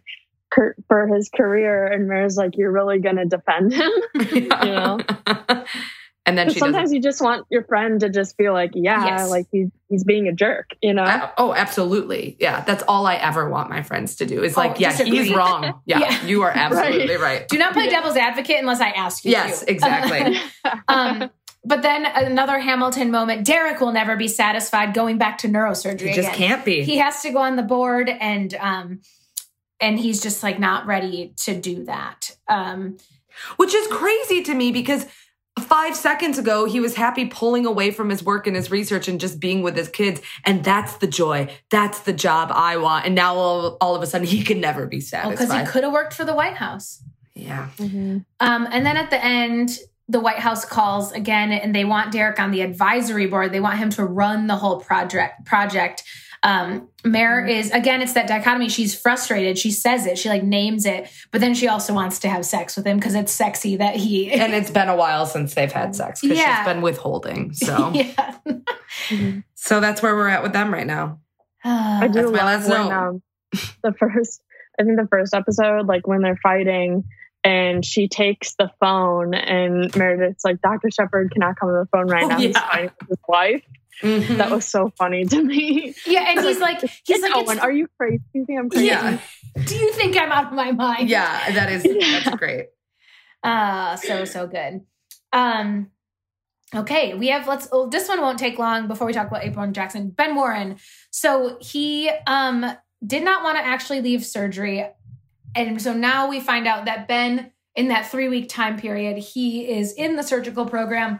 Kurt for his career. And Mer's like, you're really gonna defend him. <laughs> you know? <laughs> and then 'Cause she sometimes doesn't. you just want your friend to just feel like, yeah, Yes. like he's he's being a jerk, you know? I- oh, absolutely. Yeah, that's all I ever want my friends to do. Is Oh, like, yeah, disagree. he's wrong. <laughs> Yeah, Yeah. you are absolutely right. do not play Yeah. devil's advocate unless I ask you. Yes, to. exactly. <laughs> um, but then another Hamilton moment. Derek will never be satisfied going back to neurosurgery It just again. can't be. He has to go on the board, and um, and he's just like not ready to do that. Um, Which is crazy to me because five seconds ago he was happy pulling away from his work and his research and just being with his kids. And that's the joy. That's the job I want. And now all, all of a sudden he can never be satisfied. because satisfied. he could have worked for the White House. yeah. Mhm. Um, and then at the end, the White House calls again, and they want Derek on the advisory board. They want him to run the whole project. Project. Um, Mer Mm-hmm. is again. It's that dichotomy. She's frustrated. She says it. She like names it, but then she also wants to have sex with him because it's sexy that he. <laughs> And it's been a while since they've had sex because Yeah. she's been withholding. <laughs> So yeah. Mhm. so that's where we're at with them right now. I do That's my love last when um, the first, I think the first episode, like when they're fighting, and she takes the phone, and Meredith's like, "Dr. Shepherd cannot come to the phone right Oh, now. He's fighting with his wife." Mhm. That was so funny to me. Yeah, and <laughs> he's like, he's like, Owen, are you crazy? Do you think I'm crazy? yeah, do you think I'm out of my mind? yeah, that is <laughs> that's great. Uh, so so good. Um okay, we have let's oh, this one won't take long before we talk about April and Jackson. Ben Warren. So he um did not want to actually leave surgery. And so now we find out that Ben in that 3-week time period, he is in the surgical program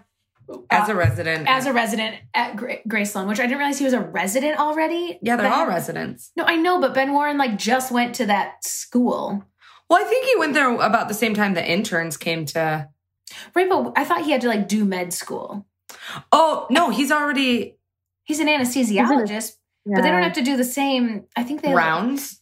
As a resident, as a resident at Gra- Graceland, which I didn't realize he was a resident already. yeah, they're Ben- all residents. No, I know, but Ben Warren like just went to that school. Well, I think he went there about the same time the interns came to. Right, but I thought he had to like do med school. Oh no, he's already He's an anesthesiologist, but they don't have to do the same. I think they rounds.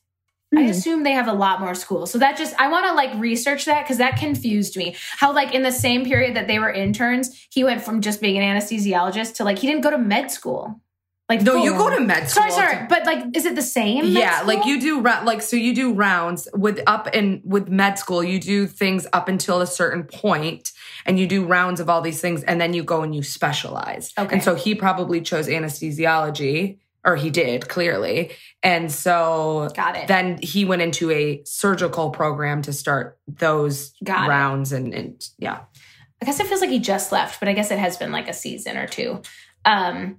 I Mhm. assume they have a lot more schools. So that just I want to like research that because that confused me. How like in the same period that they were interns, he went from just being an anesthesiologist to like he didn't go to med school. Like No, you go to med school. Sorry, sorry, but like, is it the same? yeah, like you do like so you do rounds with up and with med school. You do things up until a certain point, and you do rounds of all these things, and then you go and you specialize. Okay. And so he probably chose anesthesiology, or he did clearly, and so Got it. then he went into a surgical program to start those Got rounds and, and yeah I guess it feels like he just left, but I guess it has been like a season or two. Um,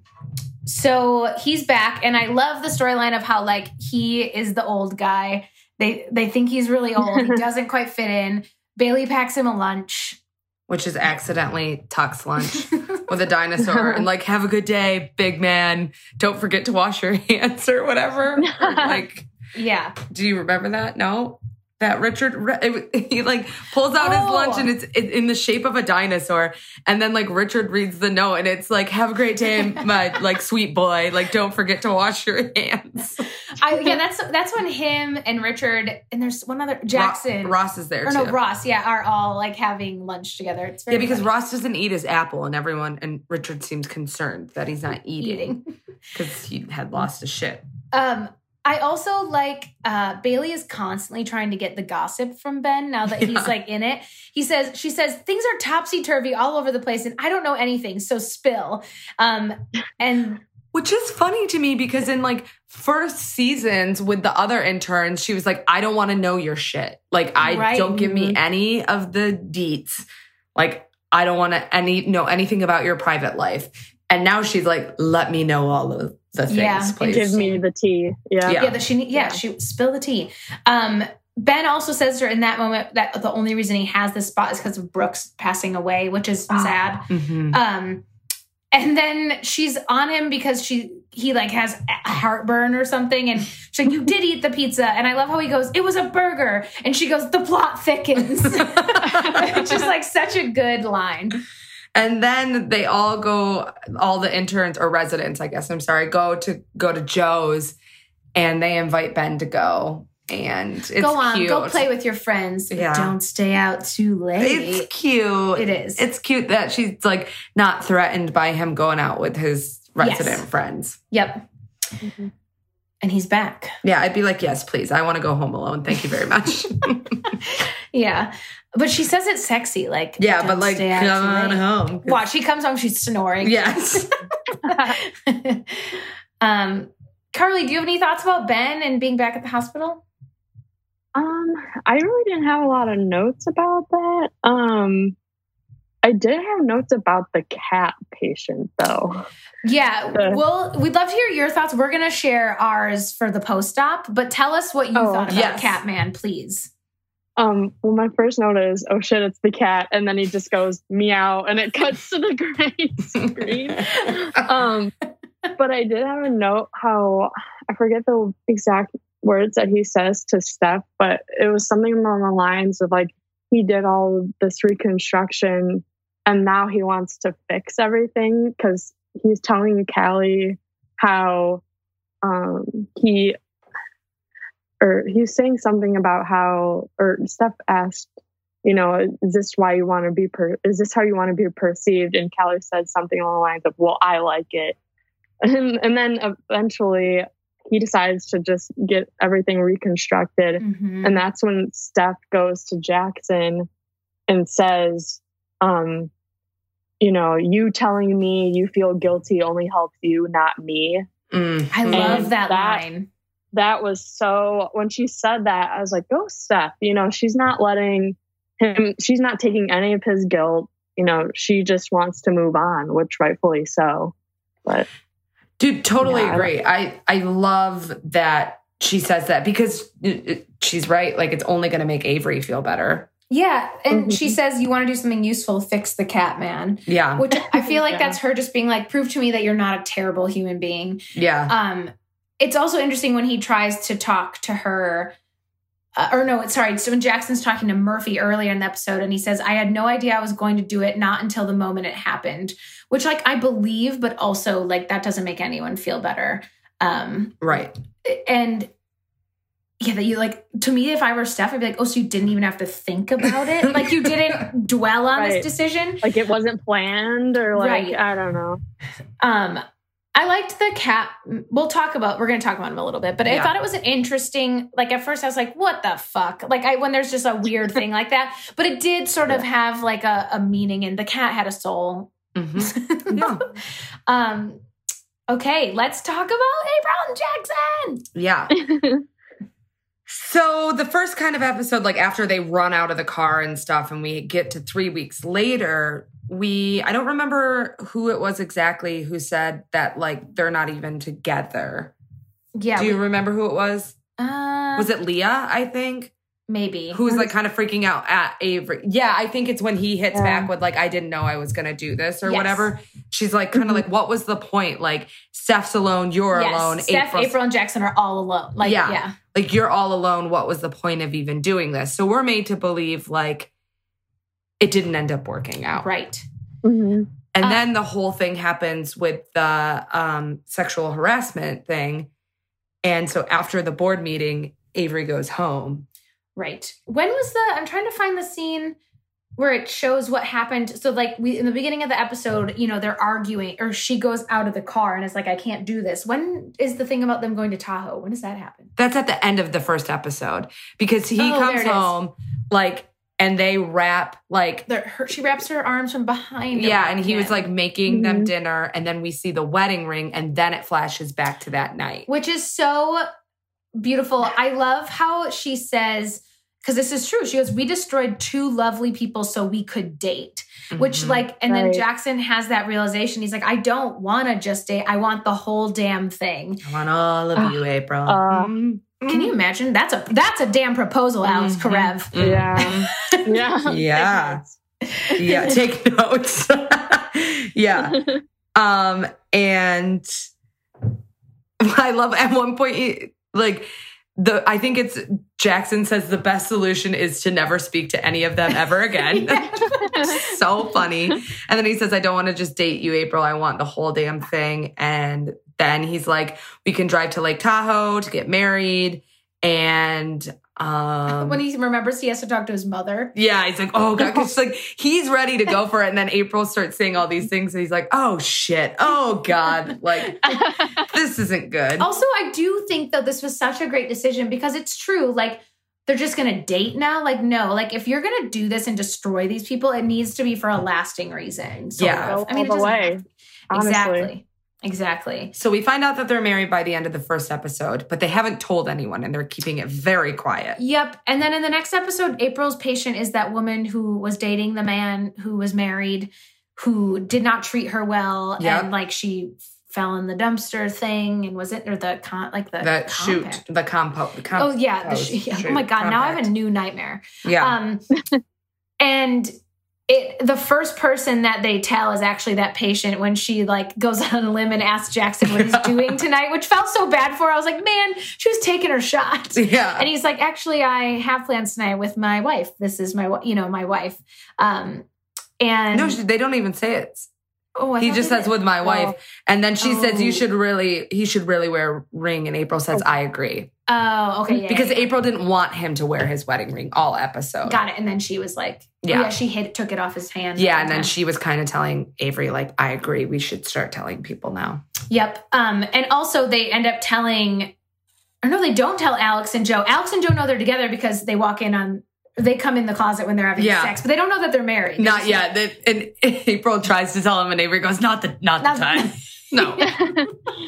so he's back, and I love the storyline of how like he is the old guy. They they think he's really old. he <laughs> doesn't quite fit in. Bailey packs him a lunch. Which is accidentally Tuck's lunch <laughs> with a dinosaur and like have a good day big man. Don't forget to wash your <laughs> hands or whatever Or, like <laughs> yeah, do you remember that? No that Richard <laughs> he like pulls out his Oh. lunch and it's in the shape of a dinosaur and then like Richard reads the note and it's like have a great day my <laughs> like sweet boy like don't forget to wash your hands I, yeah. That's that's when him and Richard and there's one other Jackson Ro- Ross is there or too no Ross. Yeah, are all like having lunch together. It's very yeah because funny. Ross doesn't eat his apple and everyone and Richard seems concerned that he's not eating eating. <laughs> because he had lost his shit Um, I also like uh, Bailey is constantly trying to get the gossip from Ben now that Yeah. he's like in it. He says she says things are topsy turvy all over the place, and I don't know anything, so spill. Um, and Which is funny to me because in like first seasons with the other interns, she was like, I don't want to know your shit. Like, I Right. don't give me Mhm. any of the deets. Like, I don't want to any know anything about your private life. And now she's like, let me know all of the things, Yeah, please. Give me the tea. Yeah. Yeah. yeah, the, she yeah, Yeah. she spill the tea. Um, Ben also says to her in that moment that the only reason he has this spot is because of Brooks passing away, which is Ah. sad. Mhm. Um, and then she's on him because she he like has a heartburn or something, and she's like, "You did eat the pizza," and I love how he goes, "It was a burger," and she goes, "The plot thickens," <laughs> which is like such a good line. And then they all go, all the interns or residents, I guess, I'm sorry, go to go to Joe's and they invite Ben to go. And it's go on, cute. go play with your friends, but Yeah. don't stay out too late. It's cute. It is. It's cute that she's like not threatened by him going out with his resident Yes. friends. yep. Mhm. And he's back. Yeah, I'd be like, yes, please. I want to go home alone. Thank you very much. <laughs> Yeah, but she says it's sexy, like yeah, but like, stay out come on home. Watch, she comes home, she's snoring. Yes. <laughs> um, Carly, do you have any thoughts about Ben and being back at the hospital? Um, I really didn't have a lot of notes about that. Um, I did have notes about the cat patient though. Yeah, well, we'd love to hear your thoughts. We're gonna share ours for the post op, but tell us what you Oh, thought about yes. Catman, please. Um, well, my first note is, oh shit, it's the cat, and then he just goes meow, and it <laughs> cuts to the gray <laughs> screen. um, but I did have a note how I forget the exact words that he says to Steph, but it was something along the lines of like he did all this reconstruction and now he wants to fix everything because he's telling Callie how um, he or he's saying something about how or Steph asked you know, is this why you want to be, per- is this how you want to be perceived? And Callie said something along the lines of, well, I like it. <laughs> And, and then eventually he decides to just get everything reconstructed. Mhm. And that's when Steph goes to Jackson and says, um, you know, you telling me you feel guilty only helps you, not me. Mm. I love that, that- line. That was so, when she said that, I was like, go, Steph. You know, she's not letting him, she's not taking any of his guilt. You know, she just wants to move on, which rightfully so. But Dude, totally Yeah, agree. I I love that she says that because it- it- she's right. Like it's only going to make Avery feel better. Yeah, and Mhm. she says you want to do something useful, fix the cat man. Yeah, Which I feel like <laughs> Yeah. that's her just being like, prove to me that you're not a terrible human being. yeah, Um, it's also interesting when he tries to talk to her. Uh, or no, it's sorry. So when Jackson's talking to Murphy earlier in the episode, and he says, "I had no idea I was going to do it, not until the moment it happened," which like I believe, but also like that doesn't make anyone feel better. Um, right. and yeah, that you like to me, if I were Steph, I'd be like, "Oh, so you didn't even have to think about it? like you didn't <laughs> dwell on this decision?" like it wasn't planned or like, Right. I don't know. Um, I liked the cat. We'll talk about. We're going to talk about him a little bit, but I thought it was an interesting. Like at first, I was like, "What the fuck?" Like I when there's just a weird thing like that, but it did sort of have like a, a meaning, and the cat had a soul. Mhm. <laughs> Yeah. um. Okay, let's talk about April and Jackson. Yeah. <laughs> So the first kind of episode, like after they run out of the car and stuff, and we get to three weeks later, we I don't remember who it was exactly who said that like they're not even together. Yeah. Do you remember who it was? uh, Was it Leah? I think maybe? who's like kind of freaking out at Avery. Yeah, I think it's when he hits Yeah. back with like I didn't know I was gonna do this or Yes. whatever. She's like kind of Mhm. like, what was the point? Like Steph's alone, you're Yes, alone. Steph, April's- April, and Jackson are all alone. Like, Yeah. yeah. like you're all alone what was the point of even doing this so we're made to believe like it didn't end up working out right. Mhm. and Uh, then the whole thing happens with the um, sexual harassment thing and so after the board meeting avery goes home Right. When was the? I'm trying to find the scene where it shows what happened. So, like, we in the beginning of the episode, you know, they're arguing, or she goes out of the car and is like, "I can't do this." When is the thing about them going to Tahoe? When does that happen? that's at the end of the first episode because he Oh, comes it is. home like and they wrap like They're, her, she wraps her arms from behind. yeah and he was like making them Mhm. dinner and then we see the wedding ring and then it flashes back to that night which is so beautiful. I love how she says. Because this is true. She goes, We destroyed two lovely people so we could date. which Mhm. like and then jackson has that realization he's like i don't want to just date i want the whole damn thing i want all of Ah, you april uh, Mm. Can you imagine that's a that's a damn proposal alex Mhm. karev. Yeah. <laughs> Yeah. Yeah. <laughs> yeah take notes <laughs> yeah um and i love at one point like the i think it's jackson says the best solution is to never speak to any of them ever again so funny and then he says i don't want to just date you april i want the whole damn thing and then he's like we can drive to lake tahoe to get married. And um when he remembers he has to talk to his mother. Yeah, he's like, oh god, 'cause, like he's ready to go for it, and then April starts saying all these things, and he's like, oh shit, oh god, like <laughs> this isn't good. also i do think though this was such a great decision because it's true like they're just gonna date now? Like no. Like if you're gonna do this and destroy these people it needs to be for a lasting reason. Sort Yeah. of. I mean it all the way, have honestly. exactly exactly So we find out that they're married by the end of the first episode, but they haven't told anyone, and they're keeping it very quiet. Yep. And then in the next episode, April's patient is that woman who was dating the man who was married, who did not treat her well, Yep. and like she fell in the dumpster thing, and was it or the con like the That shoot, the compo, the comp- Oh yeah, the sh- <laughs> yeah. Oh my god! Now I have a new nightmare. yeah, Um, and it the first person that they tell is actually that patient when she like goes <laughs> on a limb and asks Jackson what he's doing tonight, which felt so bad for her. I was like, man, she was taking her shot. <laughs> yeah. And he's like, actually, I have plans tonight with my wife. This is my, you know, my wife. Um, and no, she- they don't even say it. Oh, I He just says with my wife, and then she says you Oh. should really, he should really wear a ring, and April says I agree Oh, okay, yeah, because yeah, yeah. April didn't want him to wear his wedding ring all episode. got it. And then she was like, Yeah. yeah, she hit, took it off his hand. Yeah, and then she was kind of telling Avery, like, I agree, we should start telling people now. Yep. Um, and also they end up telling, or no, they don't tell Alex and Jo. Alex and Jo know they're together because they walk in on they come in the closet when they're having Yeah. sex, but they don't know that they're married. They're Not yet. like- And <laughs> April tries to tell him, and Avery goes, "Not the, not the time." <laughs> No. <laughs>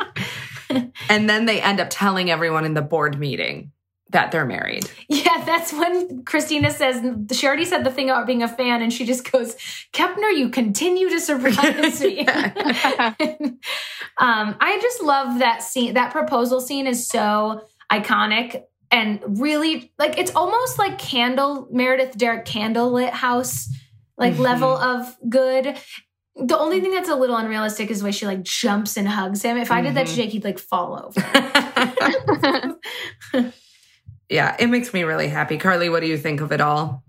and then they end up telling everyone in the board meeting that they're married. Yeah, that's when Cristina says she already said the thing about being a fan, and she just goes, "Kepner, you continue to surprise me." um, I just love that scene. That proposal scene is so iconic and really like it's almost like Candle Meredith Derek candlelit house like Mhm. level of good. The only thing that's a little unrealistic is the way she like jumps and hugs him. If I did that to Mhm. Jake, he'd like fall over. <laughs> <laughs> yeah, it makes me really happy. Carly, what do you think of it all?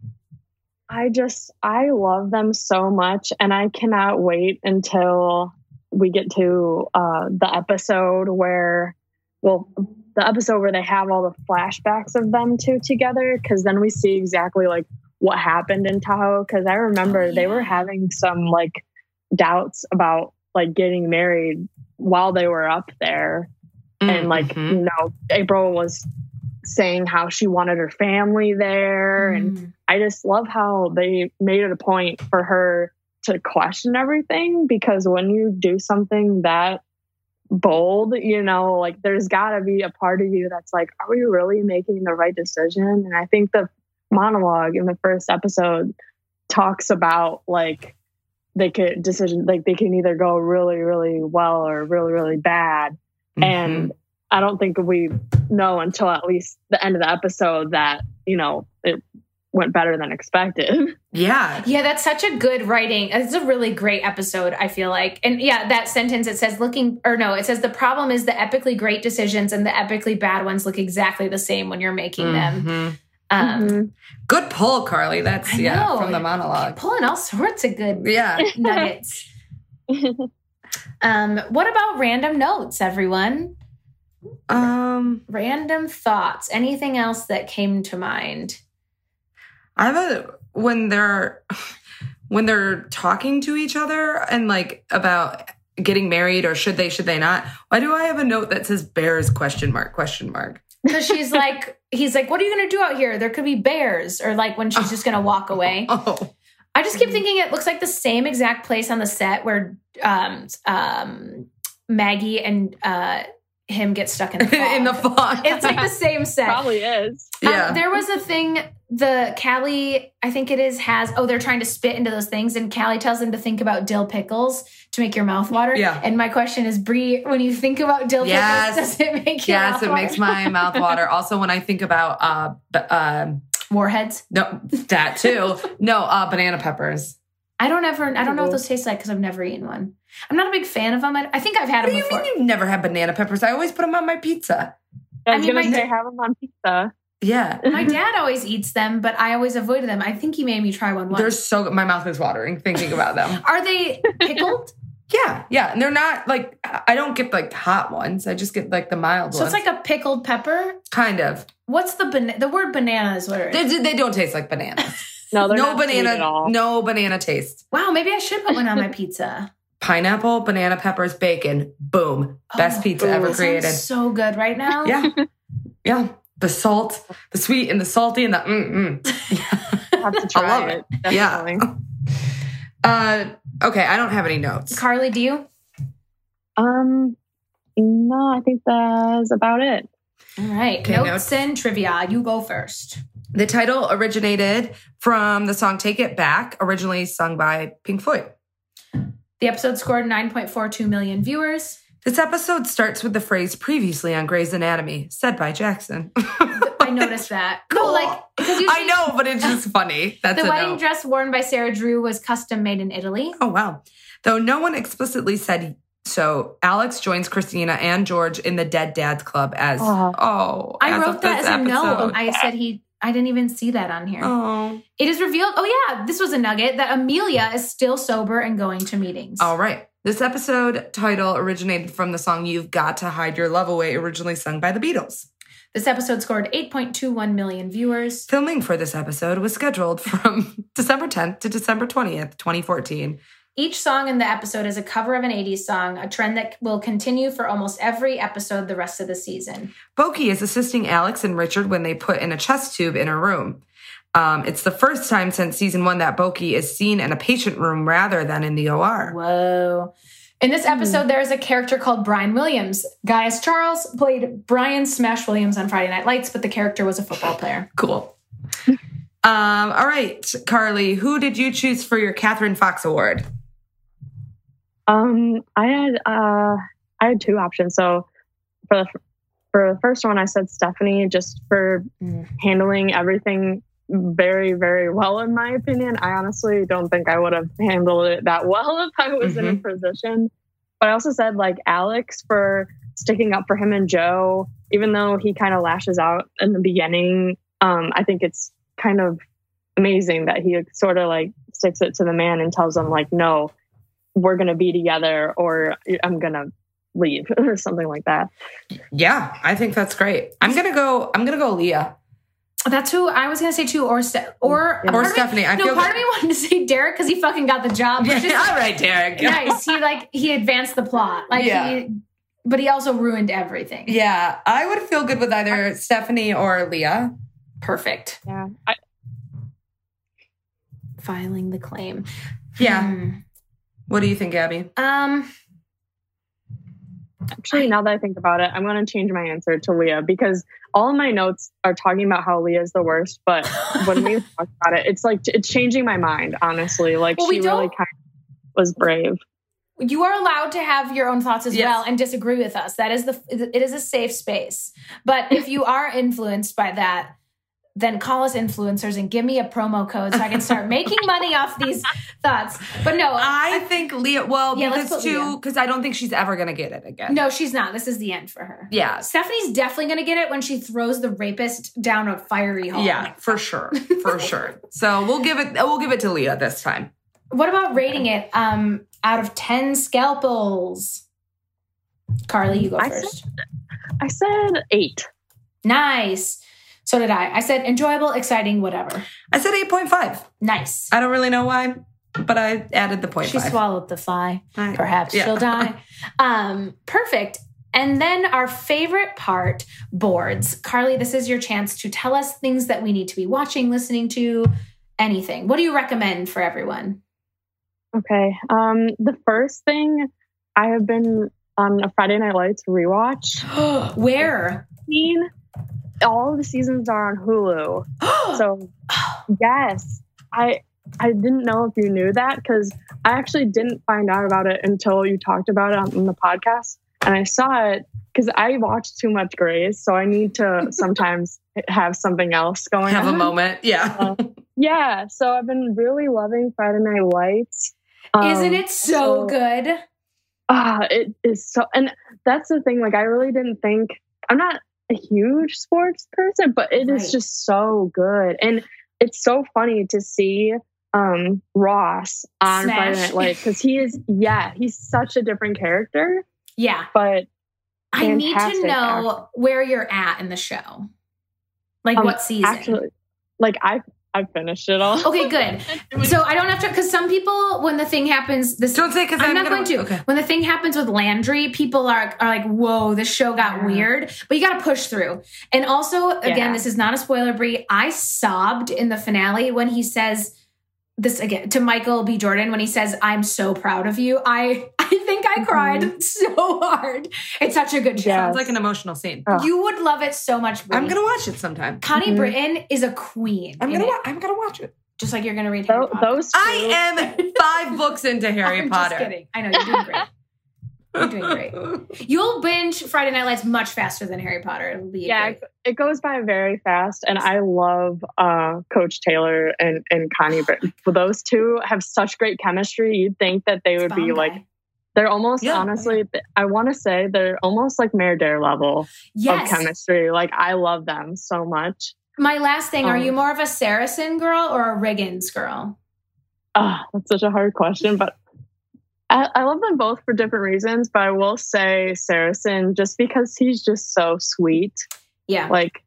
I just I love them so much, and I cannot wait until we get to uh, the episode where, well, the episode where they have all the flashbacks of them two together, because then we see exactly like what happened in Tahoe. Because I remember Oh, they were having some like doubts about like getting married while they were up there and like you know april was saying how she wanted her family there and Mm. i just love how they made it a point for her to question everything because when you do something that bold you know like there's got to be a part of you that's like are we really making the right decision and i think the monologue in the first episode talks about like they could decision like they can either go really really well or really really bad Mhm. and I don't think we know until at least the end of the episode that you know it went better than expected. <laughs> yeah, Yeah, that's such a good writing. It's a really great episode, I feel like. And yeah, that sentence it says looking or no, it says the problem is the epically great decisions and the epically bad ones look exactly the same when you're making them. Mhm. Um Mhm. Good pull, Carly. That's I yeah know. from the monologue. pulling all sorts of good Yeah. <laughs> nuggets. <laughs> Um, what about random notes, everyone? Um, Random thoughts. Anything else that came to mind? I have a when they're when they're talking to each other and like about getting married or should they should they not. Why do I have a note that says bears question mark question mark? Because she's <laughs> like, he's like, what are you going to do out here? There could be bears, or like when she's just going to walk away. <laughs> Oh, I just keep thinking it looks like the same exact place on the set where um, um, Maggie and uh, him get stuck in the fog. <laughs> in the font. it's like the same set. Probably is. Um, yeah. there was a thing the Callie, I think it is, has oh, they're trying to spit into those things, and Callie tells them to think about dill pickles to make your mouth water. Yeah. And my question is, Brie, when you think about dill Yes. pickles, does it make your yes, mouth it water? makes my mouth water. <laughs> Also, when I think about uh, b- um, warheads. no, that too. No, uh, banana peppers. I don't ever, I don't know what those taste like because I've never eaten one. I'm not a big fan of them. I, I think I've had What them do you before. mean you've never had banana peppers? I always put them on my pizza. I I mean, gonna my- say have them on pizza. Yeah. My dad always eats them, but I always avoided them. I think he made me try one once. They're so good. My mouth is watering thinking about them. <laughs> Are they pickled? <laughs> Yeah, yeah. And they're not like I don't get like hot ones. I just get like the mild so ones. So it's like a pickled pepper. kind of. What's the banana? the word banana is what it is. They, they don't taste like bananas. <laughs> No, they're no not sweet at banana. No banana taste. Wow, maybe I should put one on my pizza. Pineapple, banana peppers, bacon. Boom. Best Oh, pizza ooh. ever created. so good right now. Yeah, yeah. The salt, the sweet, and the salty, and the mm mm. <laughs> have to try I love it. it. Yeah. Uh, okay. I don't have any notes. Carly, do you? Um, no, I think that's about it. All right. Okay, notes, notes. and trivia. You go first. The title originated from the song "Take It Back," originally sung by Pink Floyd. The episode scored 9.42 million viewers. This episode starts with the phrase previously on Grey's Anatomy, said by Jackson. I noticed that. <laughs> No, Cool. like because I know, but it's just funny. That's the wedding dress worn by Sarah Drew was custom made in Italy. Oh, wow. Though no one explicitly said so, Alex joins Cristina and George in the Dead Dads Club as, Oh. oh, I as wrote that as a note. episode. I said he. I didn't even see that on here. Oh. It is revealed. Oh yeah, this was a nugget that Amelia is still sober and going to meetings. All right. This episode title originated from the song You've Got to Hide Your Love Away, originally sung by the Beatles. This episode scored 8.21 million viewers. Filming for this episode was scheduled from <laughs> December 10th to December 20th, 2014. Each song in the episode is a cover of an 80s song, a trend that will continue for almost every episode the rest of the season. Bokhee is assisting Alex and Richard when they put in a chest tube in her room. Um, it's the first time since season one that Bokhee is seen in a patient room rather than in the OR. Whoa. In this episode, there is a character called Brian Williams. Gaius Charles played Brian Smash Williams on Friday Night Lights, but the character was a football player. Cool. Um, all right, Carly, who did you choose for your Catherine Fox Award? Um, I had uh, I had two options. So for the for the first one, I said Stephanie, just for Mm. handling everything very very well, in my opinion. I honestly don't think I would have handled it that well if I was in a position. But I also said like Alex for sticking up for him and Jo, even though he kind of lashes out in the beginning. Um, I think it's kind of amazing that he sort of like sticks it to the man and tells him like, no, we're gonna be together, or I'm gonna leave, <laughs> or something like that. Yeah, I think that's great. I'm gonna go. I'm gonna go Leah That's who I was gonna say too, or Ste- or Yeah. or part of me- Stephanie. I no, feel part of me wanted to say Derek because he fucking got the job. Which is Yeah, <laughs> all right, Derek. <laughs> nice. He like he advanced the plot. Like Yeah. he, but he also ruined everything. Yeah, I would feel good with either Stephanie or Leah. Perfect. Yeah, I, Filing the claim. Yeah. Hmm. What do you think, Abbi? Um. actually, now that I think about it, I'm gonna change my answer to Leah because all of my notes are talking about how Leah is the worst. But when we <laughs> talk about it, it's like it's changing my mind. Honestly, like Well, she really kind of was brave. you are allowed to have your own thoughts as Yes. well and disagree with us. That is the it is a safe space. But if you are influenced by that, then call us influencers and give me a promo code so I can start making money <laughs> off these thoughts. But no, I think Leah. Well, Yeah, let's because too, because I don't think she's ever gonna get it again. no, she's not. This is the end for her. Yeah. Stephanie's definitely going to get it when she throws the rapist down a fiery hole. Yeah, for sure, for <laughs> sure. So we'll give it. We'll give it to Leah this time. What about rating it um out of 10 scalpels? Carly, you go I said- first. I said eight. Nice. So did I. I said enjoyable, exciting, whatever. I said eight point five. Nice. I don't really know why, but I added the point She five. swallowed the fly. I- Perhaps yeah. she'll die. <laughs> Um, perfect. And then our favorite part boards. Carly, this is your chance to tell us things that we need to be watching, listening to, anything. What do you recommend for everyone? Okay. Um, the first thing I have been on a Friday Night Lights rewatch. <gasps> Where? Seen all the seasons are on Hulu. <gasps> So yes, I I didn't know if you knew that because I actually didn't find out about it until you talked about it on the podcast, and I saw it because I watch too much Grey's, so I need to <laughs> sometimes have something else going Have on. a moment. Yeah. Uh, yeah, so I've been really loving Friday Night Lights. Isn't Um, it so good? Ah, it is so, and that's the thing. Like, I really didn't think I'm not a huge sports person, but it is Right. just so good, and it's so funny to see um Ross on Smash. Friday Night Lights because he is, yeah, he's such a different character, Yeah. but I need to know where you're at in the show. Like Um, what season? actually, like I I finished it all. Okay, good. <laughs> So I don't have to because some people when the thing happens this Don't say because I'm, I'm, not gonna, going to. Okay. When the thing happens with Landry, people are are like, "Whoa, this show got Yeah. weird." But you got to push through. And also, again, Yeah. this is not a spoiler, Brie. I sobbed in the finale when he says this again to Michael B. Jordan when he says, "I'm so proud of you." I <laughs> I think I cried so hard. It's such a good show. Yeah. Sounds like an emotional scene. Oh. You would love it so much. Brie. I'm gonna watch it sometime. Connie Mhm. Britton is a queen. I'm gonna. Wa- I'm gonna watch it. just like you're gonna read Harry Tho- Potter. those two, <laughs> I am five books into <laughs> Harry I'm Potter. Just kidding. I know you're doing great. You're doing great. You'll binge Friday Night Lights much faster than Harry Potter. Yeah, great. it- goes by very fast, and I love uh, Coach Taylor and and Connie Britton. <gasps> Well, those two have such great chemistry. You'd think that they would be like they're almost Yeah. honestly. I want to say they're almost like MerDer level yes. of chemistry. Like I love them so much. My last thing: Are Um, you more of a Saracen girl or a Riggins girl? Ah, that's such a hard question, but I, I love them both for different reasons. But I will say Saracen just because he's just so sweet. Yeah, Like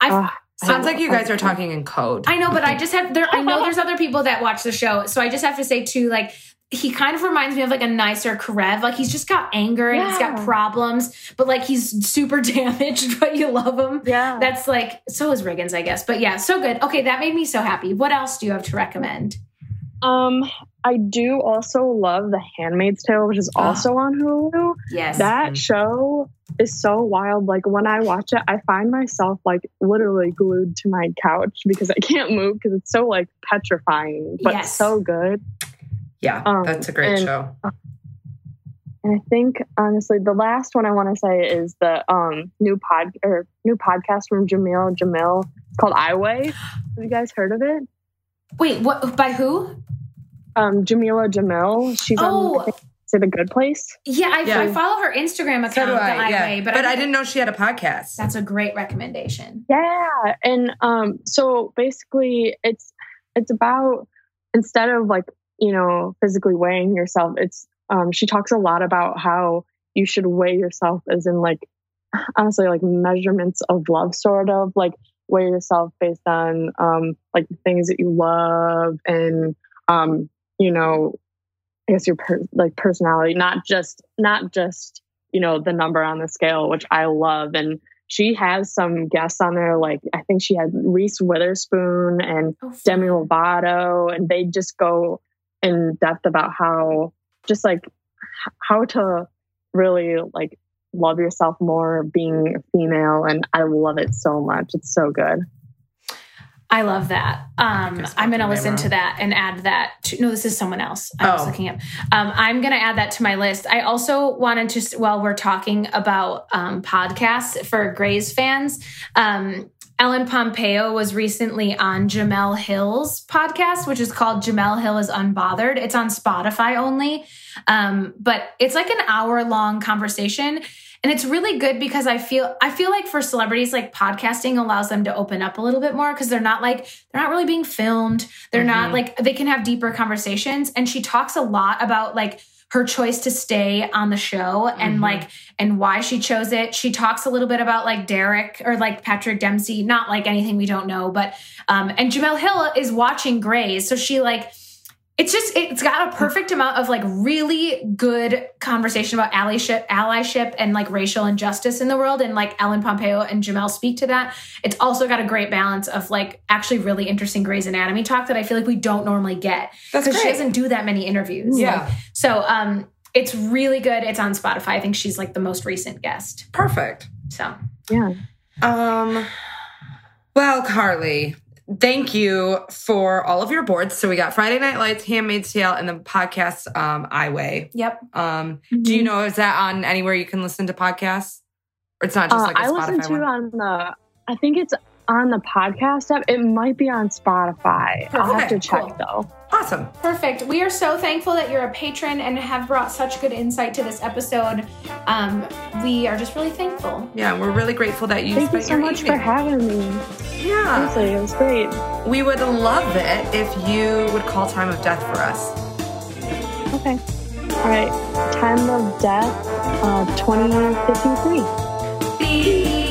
I've- ah, Sounds like you guys are talking in code. I know, but I just have there. I know there's other people that watch the show, so I just have to say too, like. he kind of reminds me of like a nicer Karev. Like he's just got anger and he's got problems, but like he's super <laughs> damaged, but you love him. Yeah. That's like so is Riggins, I guess. But yeah, so good. Okay, that made me so happy. What else do you have to recommend? Um, I do also love The Handmaid's Tale, which is Ah. also on Hulu. Yes. That Mhm. show is so wild. Like when I watch it, I find myself like literally glued to my couch because I can't move because it's so like petrifying, but Yes. so good. Yeah, Um, that's a great and- show. And I think honestly, the last one I want to say is the um new pod or new podcast from Jamil Jamil called I Weigh. Have you guys heard of it? Wait, what by who? Um, Jamila Jamil. She's on Oh. I think, say the Good Place. Yeah, I, Yeah. I follow her Instagram account, So do the I. Yeah, Highway, but, but, I, didn't know she had a podcast. That's a great recommendation. Yeah, and um, so basically, it's it's about instead of like you know physically weighing yourself, it's um, she talks a lot about how you should weigh yourself as in like honestly like measurements of love, sort of like weigh yourself based on um like the things that you love and um you know I guess your per- like personality, not just not just you know the number on the scale, which I love and she has some guests on there, like I think she had Reese Witherspoon and Oh, Demi Lovato, and they just go in depth about how just like how to really like love yourself more being a female, and I love it so much. It's so good. I love that. Um, I'm going to listen to that and add that. To, no, this is someone else. I was Oh. looking up. Um, I'm going to add that to my list. I also wanted to, while we're talking about um, podcasts for Grey's fans, um, Ellen Pompeo was recently on Jemele Hill's podcast, which is called Jemele Hill is Unbothered. It's on Spotify only, um, but it's like an hour long conversation and it's really good because i feel i feel like for celebrities like podcasting allows them to open up a little bit more because they're not like they're not really being filmed they're not Mhm. like they can have deeper conversations and she talks a lot about like her choice to stay on the show and Mhm. like and why she chose it she talks a little bit about like derek or like patrick dempsey not like anything we don't know but um and jemele hill is watching grey's so she like it's just it's got a perfect amount of like really good conversation about allyship allyship and like racial injustice in the world and like ellen pompeo and jemele speak to that it's also got a great balance of like actually really interesting Grey's Anatomy talk that I feel like we don't normally get because she doesn't do that many interviews. Yeah. So um, it's really good. It's on Spotify. I think she's like the most recent guest. Perfect. So Yeah. Um, well, Carly, thank you for all of your boards. So we got Friday Night Lights, Handmaid's Tale, and the podcast um, I Weigh. yep. Um, do you know is that on anywhere you can listen to podcasts, or it's not just Uh, like a I listen to one? on the. I think it's on the podcast app. It might be on Spotify. I'll have to check cool. though. Awesome. Perfect. We are so thankful that you're a patron and have brought such good insight to this episode. Um, we are just really thankful. Yeah, we're really grateful that you Thank you so your much for having me. yeah, Honestly, it was great. we would love it if you would call time of death for us. Okay. All right. Time of death, uh, 2053.